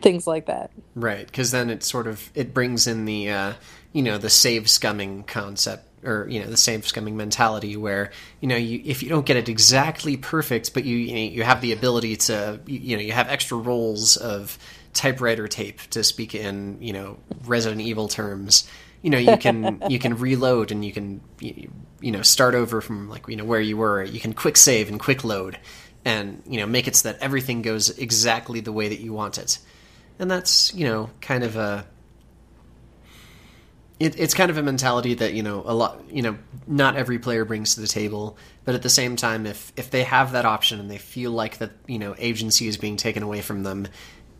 things like that. Right, because then it sort of it brings in the uh, you know the save scumming concept or you know the save scumming mentality where you know you if you don't get it exactly perfect, but you you, know, you have the ability to you, you know you have extra rolls of typewriter tape to speak in you know Resident Evil terms. You know you can you can reload and you can you, you know start over from like you know where you were. You can quick save and quick load, and you know make it so that everything goes exactly the way that you want it and that's you know kind of a it, it's kind of a mentality that you know a lot you know not every player brings to the table but at the same time if if they have that option and they feel like that you know agency is being taken away from them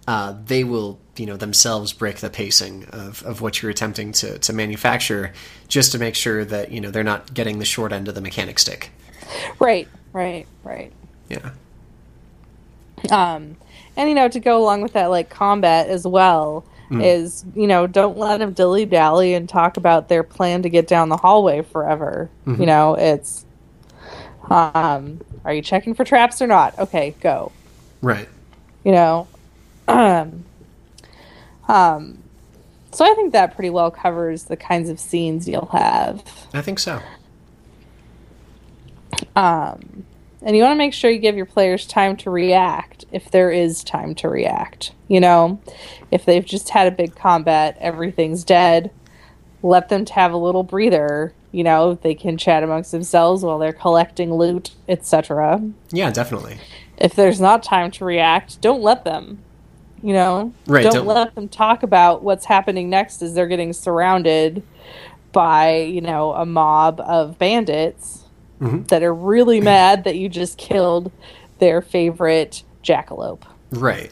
uh, they will you know themselves break the pacing of, of what you're attempting to, to manufacture just to make sure that you know they're not getting the short end of the mechanic stick Right, right, right. yeah Um, and you know, to go along with that, like combat as well, is you know, don't let them dilly dally and talk about their plan to get down the hallway forever. You know, it's, um, are you checking for traps or not? Okay, go. right You know, um, um, so I think that pretty well covers the kinds of scenes you'll have. i think so Um, and you want to make sure you give your players time to react if there is time to react. You know, if they've just had a big combat, everything's dead, let them have a little breather. You know, they can chat amongst themselves while they're collecting loot, etc. yeah definitely If there's not time to react, don't let them. You know, Right, Don't, don't- let them talk about what's happening next as they're getting surrounded by you know a mob of bandits Mhm. that are really mad that you just killed their favorite jackalope. right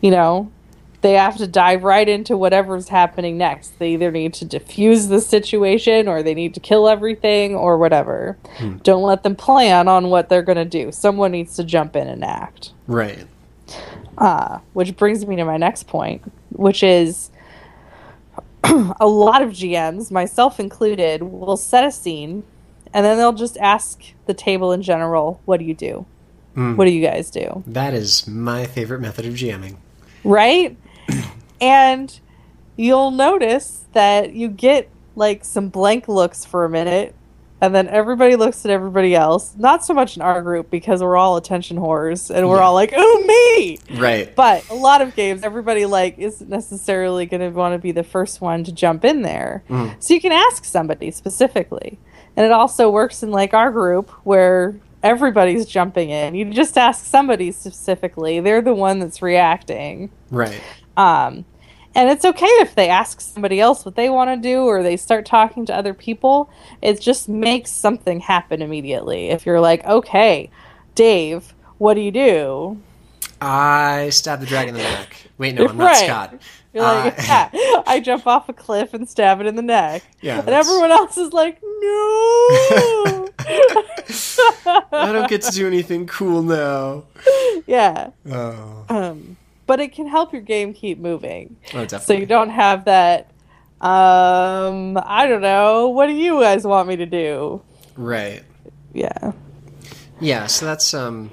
You know, they have to dive right into whatever's happening next. They either need to diffuse the situation or they need to kill everything or whatever. Don't let them plan on what they're going to do. Someone needs to jump in and act. right Uh, which brings me to my next point, which is a lot of GMs, myself included, will set a scene and then they'll just ask the table in general, what do you do? Hmm. What do you guys do? that is my favorite method of gming Right? and you'll notice that you get like some blank looks for a minute and then everybody looks at everybody else. Not so much in our group because we're all attention whores and we're Yeah. all like, "Oh me!" right But a lot of games, everybody like isn't necessarily going to want to be the first one to jump in there. Hmm. So you can ask somebody specifically, and it also works in like our group where everybody's jumping in. You just ask somebody specifically; they're the one that's reacting. right Um, and it's okay if they ask somebody else what they want to do or they start talking to other people. It just makes something happen immediately. If you're like, okay, Dave, what do you do? I stab the dragon in the back. Wait, no, I'm not Right. Scott. You're like, Uh, yeah, I jump off a cliff and stab it in the neck. Yeah, and that's- everyone else is like, no. I don't get to do anything cool now. yeah. Oh, Um, but it can help your game keep moving. oh definitely. So you don't have that, um, I don't know, what do you guys want me to do? right. Yeah. Yeah, so that's um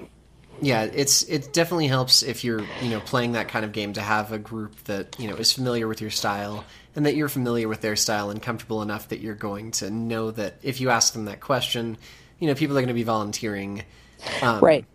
yeah, it's it definitely helps if you're, you know, playing that kind of game to have a group that, you know, is familiar with your style and that you're familiar with their style and comfortable enough that you're going to know that if you ask them that question, you know, people are going to be volunteering. Um, Right.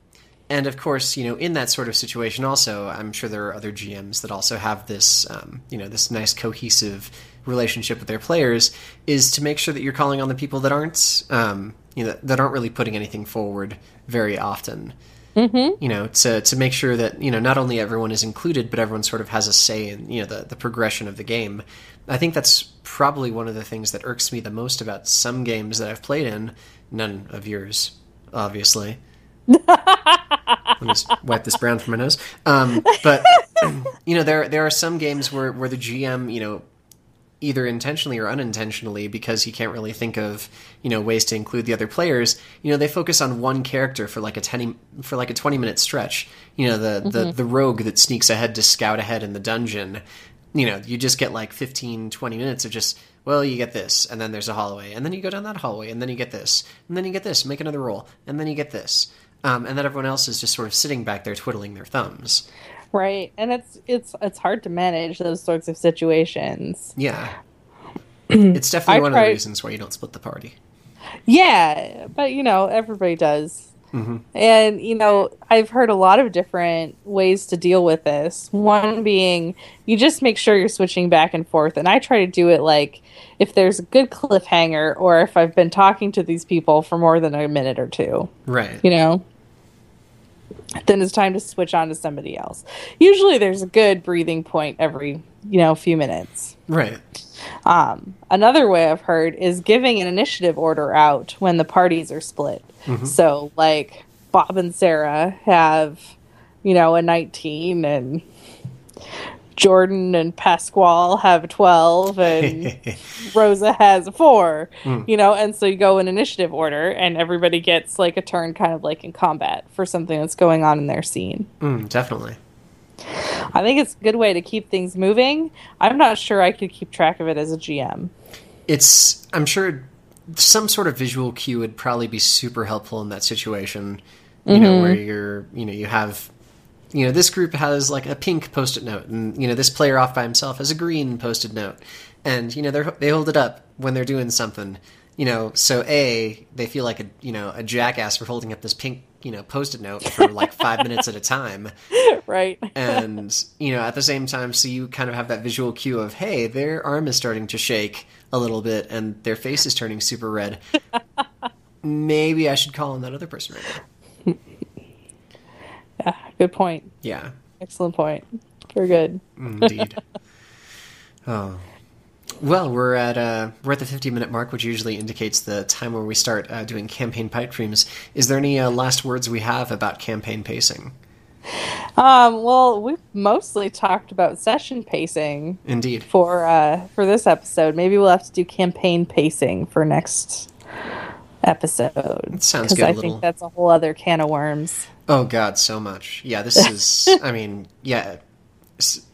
And of course, you know, in that sort of situation, also, I'm sure there are other GMs that also have this, um, you know, this nice cohesive relationship with their players. Is to make sure that you're calling on the people that aren't, um, you know, that aren't really putting anything forward very often. Mm-hmm. You know, to to make sure that you know not only everyone is included, but everyone sort of has a say in you know the the progression of the game. I think that's probably one of the things that irks me the most about some games that I've played in. None of yours, obviously. Let me just wipe this brown from my nose. Um, but you know, there there are some games where where the GM, you know, either intentionally or unintentionally, because he can't really think of you know ways to include the other players. You know, they focus on one character for like a ten for like a twenty minute stretch. You know, the the the rogue that sneaks ahead to scout ahead in the dungeon. You know, you just get like 15, 20 minutes of just well, you get this, and then there's a hallway, and then you go down that hallway, and then you get this, and then you get this, make another roll, and then you get this. Um, and then everyone else is just sort of sitting back there twiddling their thumbs. Right. And it's it's it's hard to manage those sorts of situations. Yeah. it's definitely I one of the reasons why you don't split the party. Yeah, but you know, everybody does. Mm-hmm. And you know, I've heard a lot of different ways to deal with this. One being you just make sure you're switching back and forth. And I try to do it like if there's a good cliffhanger or if I've been talking to these people for more than a minute or two, Right. you know? Then it's time to switch on to somebody else. Usually there's a good breathing point every, you know, few minutes. Right. Um, another way I've heard is giving an initiative order out when the parties are split. So, like, Bob and Sarah have, you know, a 19, and Jordan and Pasquale have 12, and Rosa has a 4, you know, and so you go in initiative order, and everybody gets, like, a turn kind of like in combat for something that's going on in their scene. Mm, definitely. I think it's a good way to keep things moving. I'm not sure I could keep track of it as a GM. It's. I'm sure some sort of visual cue would probably be super helpful in that situation. You know, where you're, you know, you have, you know, this group has like a pink post-it note, and you know, this player off by himself has a green post-it note, and you know, they they hold it up when they're doing something. You know, so a they feel like a you know a jackass for holding up this pink you know post-it note for like five minutes at a time. right? and you know at the same time so you kind of have that visual cue of hey their arm is starting to shake a little bit and their face is turning super red maybe i should call on that other person right now Yeah, good point. yeah Excellent point. Very good. indeed oh well we're at uh we're at the 50 minute mark which usually indicates the time where we start uh, doing campaign pipe dreams is there any uh, last words we have about campaign pacing Um, well, we've mostly talked about session pacing indeed for uh, for this episode. Maybe we'll have to do campaign pacing for next episode. sounds good, I little- think that's a whole other can of worms. Oh God, so much. Yeah, this is. I mean, yeah,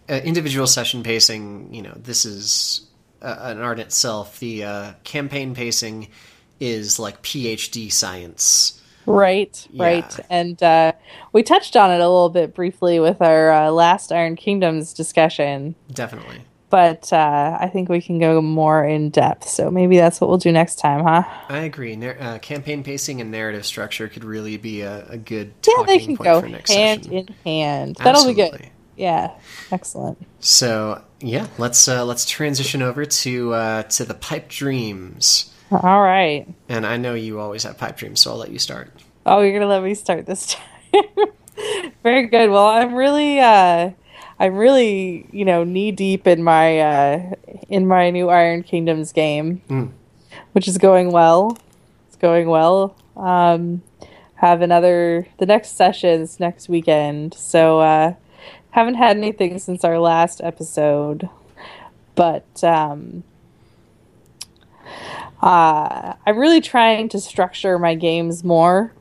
uh, individual session pacing. You know, this is uh, an art itself. The uh, campaign pacing is like PhD science. Right, Yeah. right. And uh, we touched on it a little bit briefly with our uh, last Iron Kingdoms discussion, Definitely. But uh, I think we can go more in depth. So maybe that's what we'll do next time, huh? I agree. Nar- uh, campaign pacing and narrative structure could really be a, a good Yeah, they can point go for next hand session. in hand. That'll be good. Yeah, excellent. So yeah, let's uh, let's transition over to uh, to the pipe dreams. All right. And I know you always have pipe dreams, so I'll let you start. Oh, you're gonna let me start this time. Very good. Well, I'm really, uh, I'm really, you know, knee deep in my uh, in my new Iron Kingdoms game, Mm. which is going well. It's going well. Um, have another the next sessions next weekend, so uh, haven't had anything since our last episode, but um, uh, I'm really trying to structure my games more.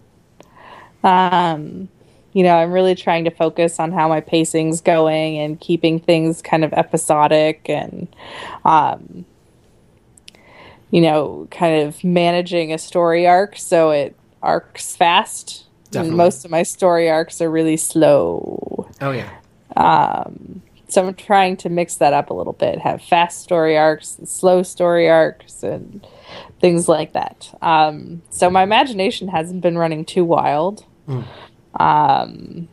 Um, you know, I'm really trying to focus on how my pacing's going and keeping things kind of episodic and, um, you know, kind of managing a story arc so it arcs fast. And most of my story arcs are really slow. Oh yeah. So I'm trying to mix that up a little bit, have fast story arcs, and slow story arcs, and things like that. Um, so my imagination hasn't been running too wild. Um,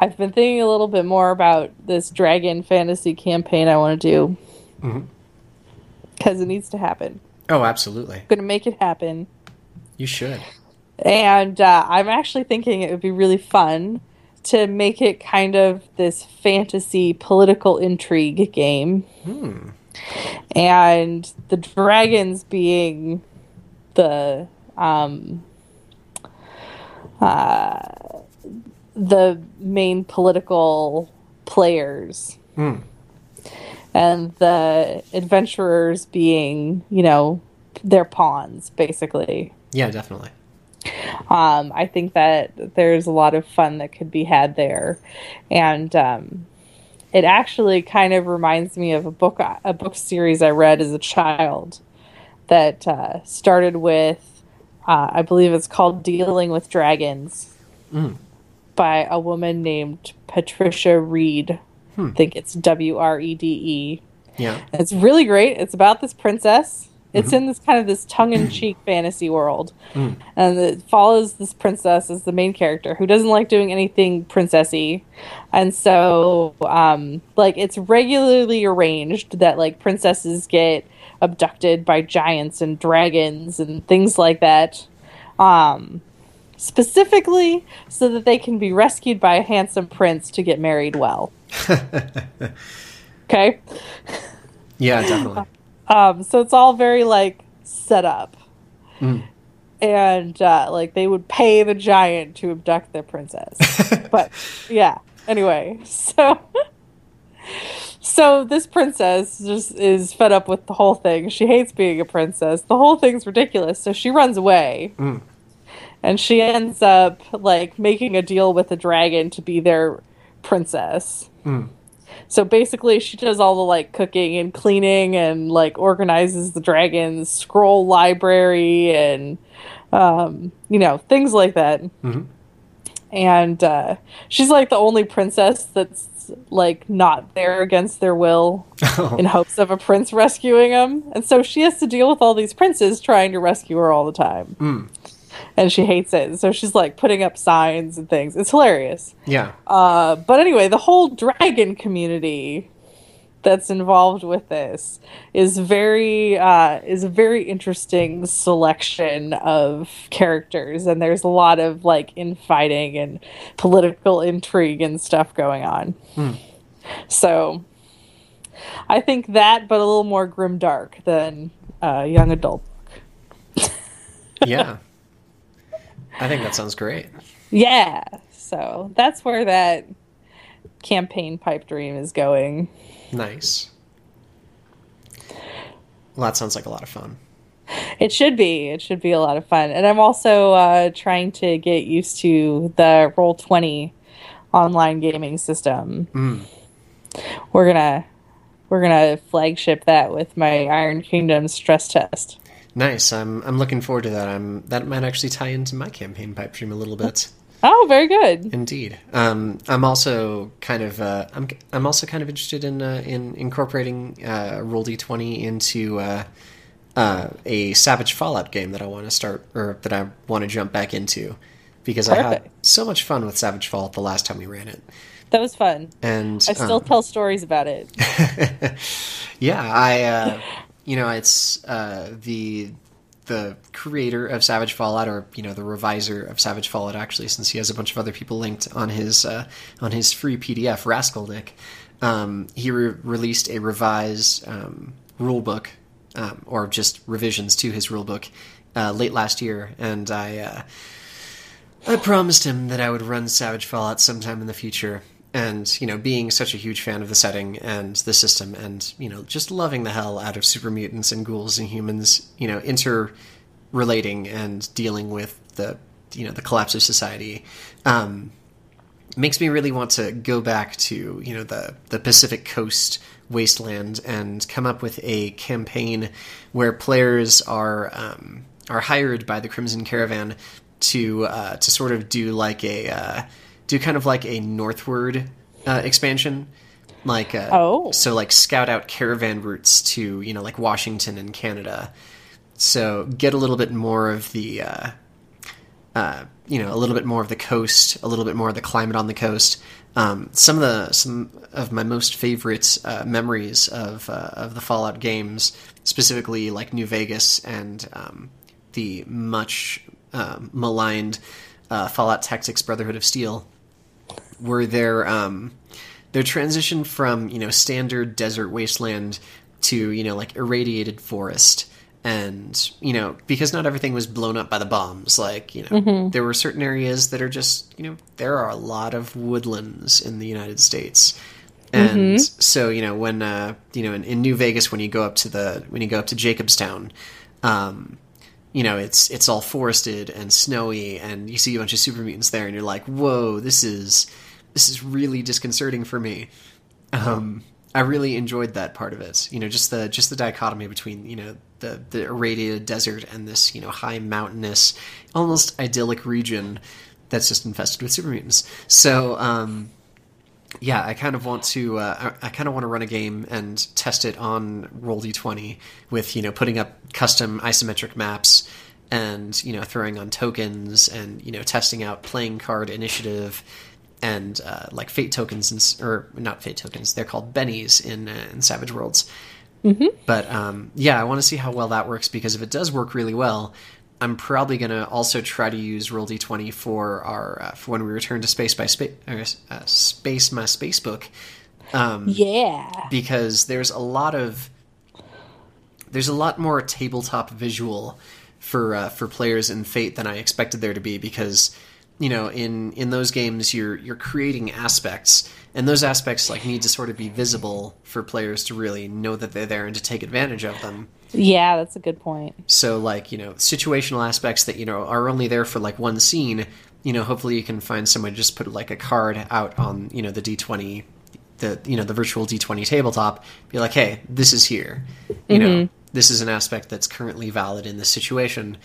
I've been thinking a little bit more about this dragon fantasy campaign I want to do because it needs to happen. Oh, absolutely. I'm to make it happen. You should. And uh, I'm actually thinking it would be really fun to make it kind of this fantasy political intrigue game. And the dragons being the um, uh, the main political players. And the adventurers being, you know, their pawns, basically. Yeah, definitely. Um, I think that there's a lot of fun that could be had there, and um, it actually kind of reminds me of a book a book series I read as a child that uh, started with uh, I believe it's called Dealing with Dragons by a woman named Patricia Wrede. I think it's W R E D E. Yeah. It's really great. It's about this princess. It's in this kind of this tongue-in-cheek fantasy world, and it follows this princess as the main character who doesn't like doing anything princessy, and so um, like it's regularly arranged that like princesses get abducted by giants and dragons and things like that. Um, specifically so that they can be rescued by a handsome prince to get married well. okay? Yeah, definitely. Um, so it's all very like set up. And uh, like they would pay the giant to abduct their princess. but yeah, anyway, so so this princess just is fed up with the whole thing. She hates being a princess. The whole thing's ridiculous. So she runs away. And she ends up like making a deal with a dragon to be their princess. So basically, she does all the like cooking and cleaning and like organizes the dragon's scroll library and um, you know things like that. And uh, she's like the only princess that's like not there against their will in hopes of a prince rescuing them. And so she has to deal with all these princes trying to rescue her all the time. And she hates it. So she's like putting up signs and things. It's hilarious. Yeah. Uh, but anyway, the whole dragon community that's involved with this is very uh, is a very interesting selection of characters, and there's a lot of like infighting and political intrigue and stuff going on. So, I think that, but a little more grim dark than uh, young adult. Yeah. I think that sounds great. Yeah, so that's where that campaign pipe dream is going. Nice. Well, that sounds like a lot of fun. It should be. It should be a lot of fun. And I'm also uh, trying to get used to the Roll Twenty online gaming system. We're gonna we're gonna flagship that with my Iron Kingdom stress test. Nice. I'm I'm looking forward to that. I'm that might actually tie into my campaign pipe dream a little bit. Oh, very good. Indeed. Um, I'm also kind of uh, I'm I'm also kind of interested in uh, in incorporating uh, Roll D20 into uh, uh, a Savage Fallout game that I want to start or that I want to jump back into because I had so much fun with Savage Fallout the last time we ran it. That was fun. And I still um, tell stories about it. yeah, I uh, you know it's uh, the the creator of Savage Fallout, or you know the reviser of Savage Fallout, actually, since he has a bunch of other people linked on his uh, on his free PDF, Rascal Dick. Um, he re- released a revised um, rule book, um, or just revisions to his rule book, uh, late last year, and I. Uh, I promised him that I would run Savage Fallout sometime in the future. And, you know, being such a huge fan of the setting and the system and, you know, just loving the hell out of super mutants and ghouls and humans, you know, interrelating and dealing with the, you know, the collapse of society, um, makes me really want to go back to, you know, the, the Pacific Coast wasteland and come up with a campaign where players are, um, are hired by the Crimson Caravan to uh, to sort of do like a uh, do kind of like a northward uh, expansion, like uh, Oh. so like scout out caravan routes to you know like Washington and Canada, so get a little bit more of the uh, uh, you know a little bit more of the coast, a little bit more of the climate on the coast. Um, some of the some of my most favorite uh, memories of uh, of the Fallout games, specifically like New Vegas and um, the much um, maligned uh, Fallout Tactics Brotherhood of Steel, were their um, their transition from you know standard desert wasteland to you know like irradiated forest. And you know because not everything was blown up by the bombs like you know there were certain areas that are just you know there are a lot of woodlands in the united states. And so you know when uh you know in, in new vegas when you go up to the when you go up to jacobstown um you know it's it's all forested and snowy and you see a bunch of super mutants there and you're like whoa this is this is really disconcerting for me um, I really enjoyed that part of it. You know, just the just the dichotomy between you know the the irradiated desert and this you know high mountainous, almost idyllic region that's just infested with super mutants. So um, yeah, I kind of want to uh, I, I kind of want to run a game and test it on Roll D20 with you know putting up custom isometric maps and you know throwing on tokens and you know testing out playing card initiative and uh, like fate tokens and or not fate tokens they're called bennies in uh, in Savage Worlds. But um, yeah, I want to see how well that works because if it does work really well, I'm probably gonna also try to use Roll D20 for our uh, for when we return to Space by Space uh, Space My Spacebook. Um, Yeah. because there's a lot of there's a lot more tabletop visual for uh, for players in Fate than I expected there to be because you know in in those games you're you're creating aspects and those aspects like need to sort of be visible for players to really know that they're there and to take advantage of them. Yeah, that's a good point. So like, you know, situational aspects that, you know, are only there for like one scene, you know, hopefully you can find someone to just put like a card out on, you know, the D20 the you know, the virtual D20 tabletop, be like, "Hey, this is here." You know, mm-hmm. this is an aspect that's currently valid in this situation.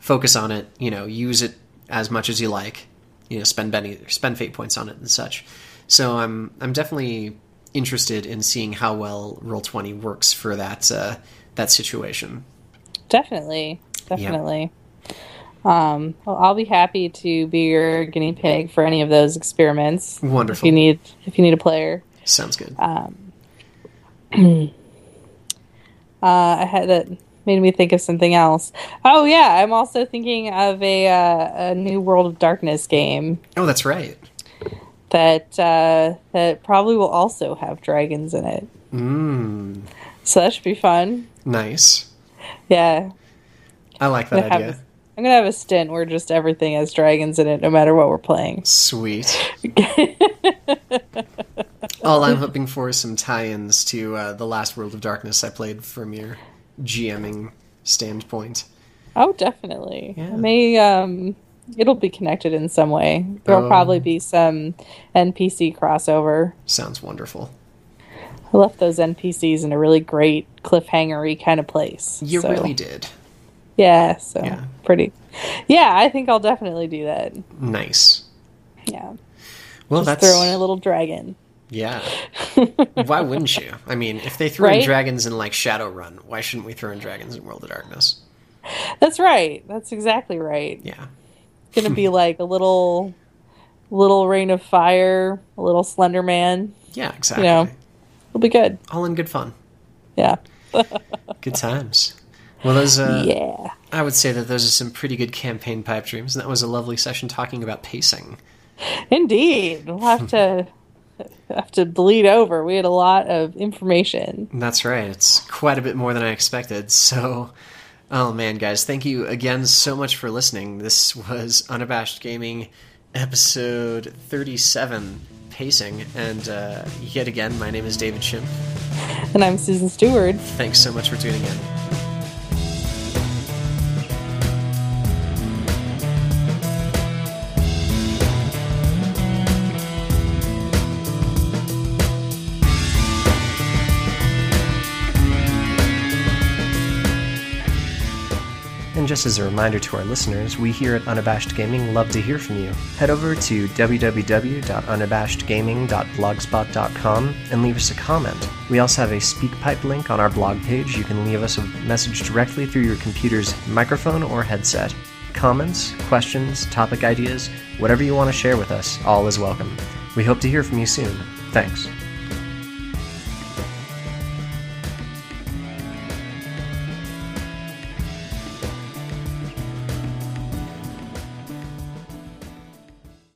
Focus on it, you know, use it as much as you like. You know, spend Benny, spend fate points on it and such. So I'm I'm definitely interested in seeing how well Roll Twenty works for that uh, that situation. Definitely. Definitely. Um, well, I'll be happy to be your guinea pig for any of those experiments. If Wonderful. you need if you need a player. Sounds good. Um, Uh, I had it made me think of something else. Oh yeah, I'm also thinking of a uh, a new World of Darkness game oh, that's right. that uh, that probably will also have dragons in it. Mm, So that should be fun. nice. Yeah, I like I'm that have idea. a, I'm gonna have a stint where just everything has dragons in it, no matter what we're playing. Sweet. All I'm hoping for is some tie-ins to uh, the last World of Darkness I played from your GMing standpoint. Oh, definitely. Yeah. It may um, it'll be connected in some way. There'll Oh. probably be some NPC crossover. Sounds wonderful. I left those NPCs in a really great cliffhangery kind of place. You So, really did. yeah. So Yeah. pretty. Yeah, I think I'll definitely do that. Nice. Yeah, Well, just that's throw in a little dragon. Yeah. why wouldn't you? I mean, if they threw in dragons in like Shadowrun, why shouldn't we throw in dragons in World of Darkness? That's right. That's exactly right. Yeah. Gonna be like a little, little rain of fire, a little Slender Man. Yeah, exactly. You know. It'll be good. All in good fun. Yeah. Good times. Well, those uh, yeah. I would say that those are some pretty good campaign pipe dreams, and that was a lovely session talking about pacing. Indeed. We'll have to have to bleed over. We had a lot of information. That's right. It's quite a bit more than I expected. So, oh man, guys, thank you again so much for listening. This was Unabashed Gaming, episode 37, Pacing. And uh, yet again, my name is David Shimp. And I'm Susan Stewart. Thanks so much for tuning in. And just as a reminder to our listeners, we here at Unabashed Gaming love to hear from you. Head over to www.unabashedgaming.blogspot.com and leave us a comment. We also have a SpeakPipe link on our blog page. You can leave us a message directly through your computer's microphone or headset. Comments, questions, topic ideas, whatever you want to share with us, all is welcome. We hope to hear from you soon. Thanks.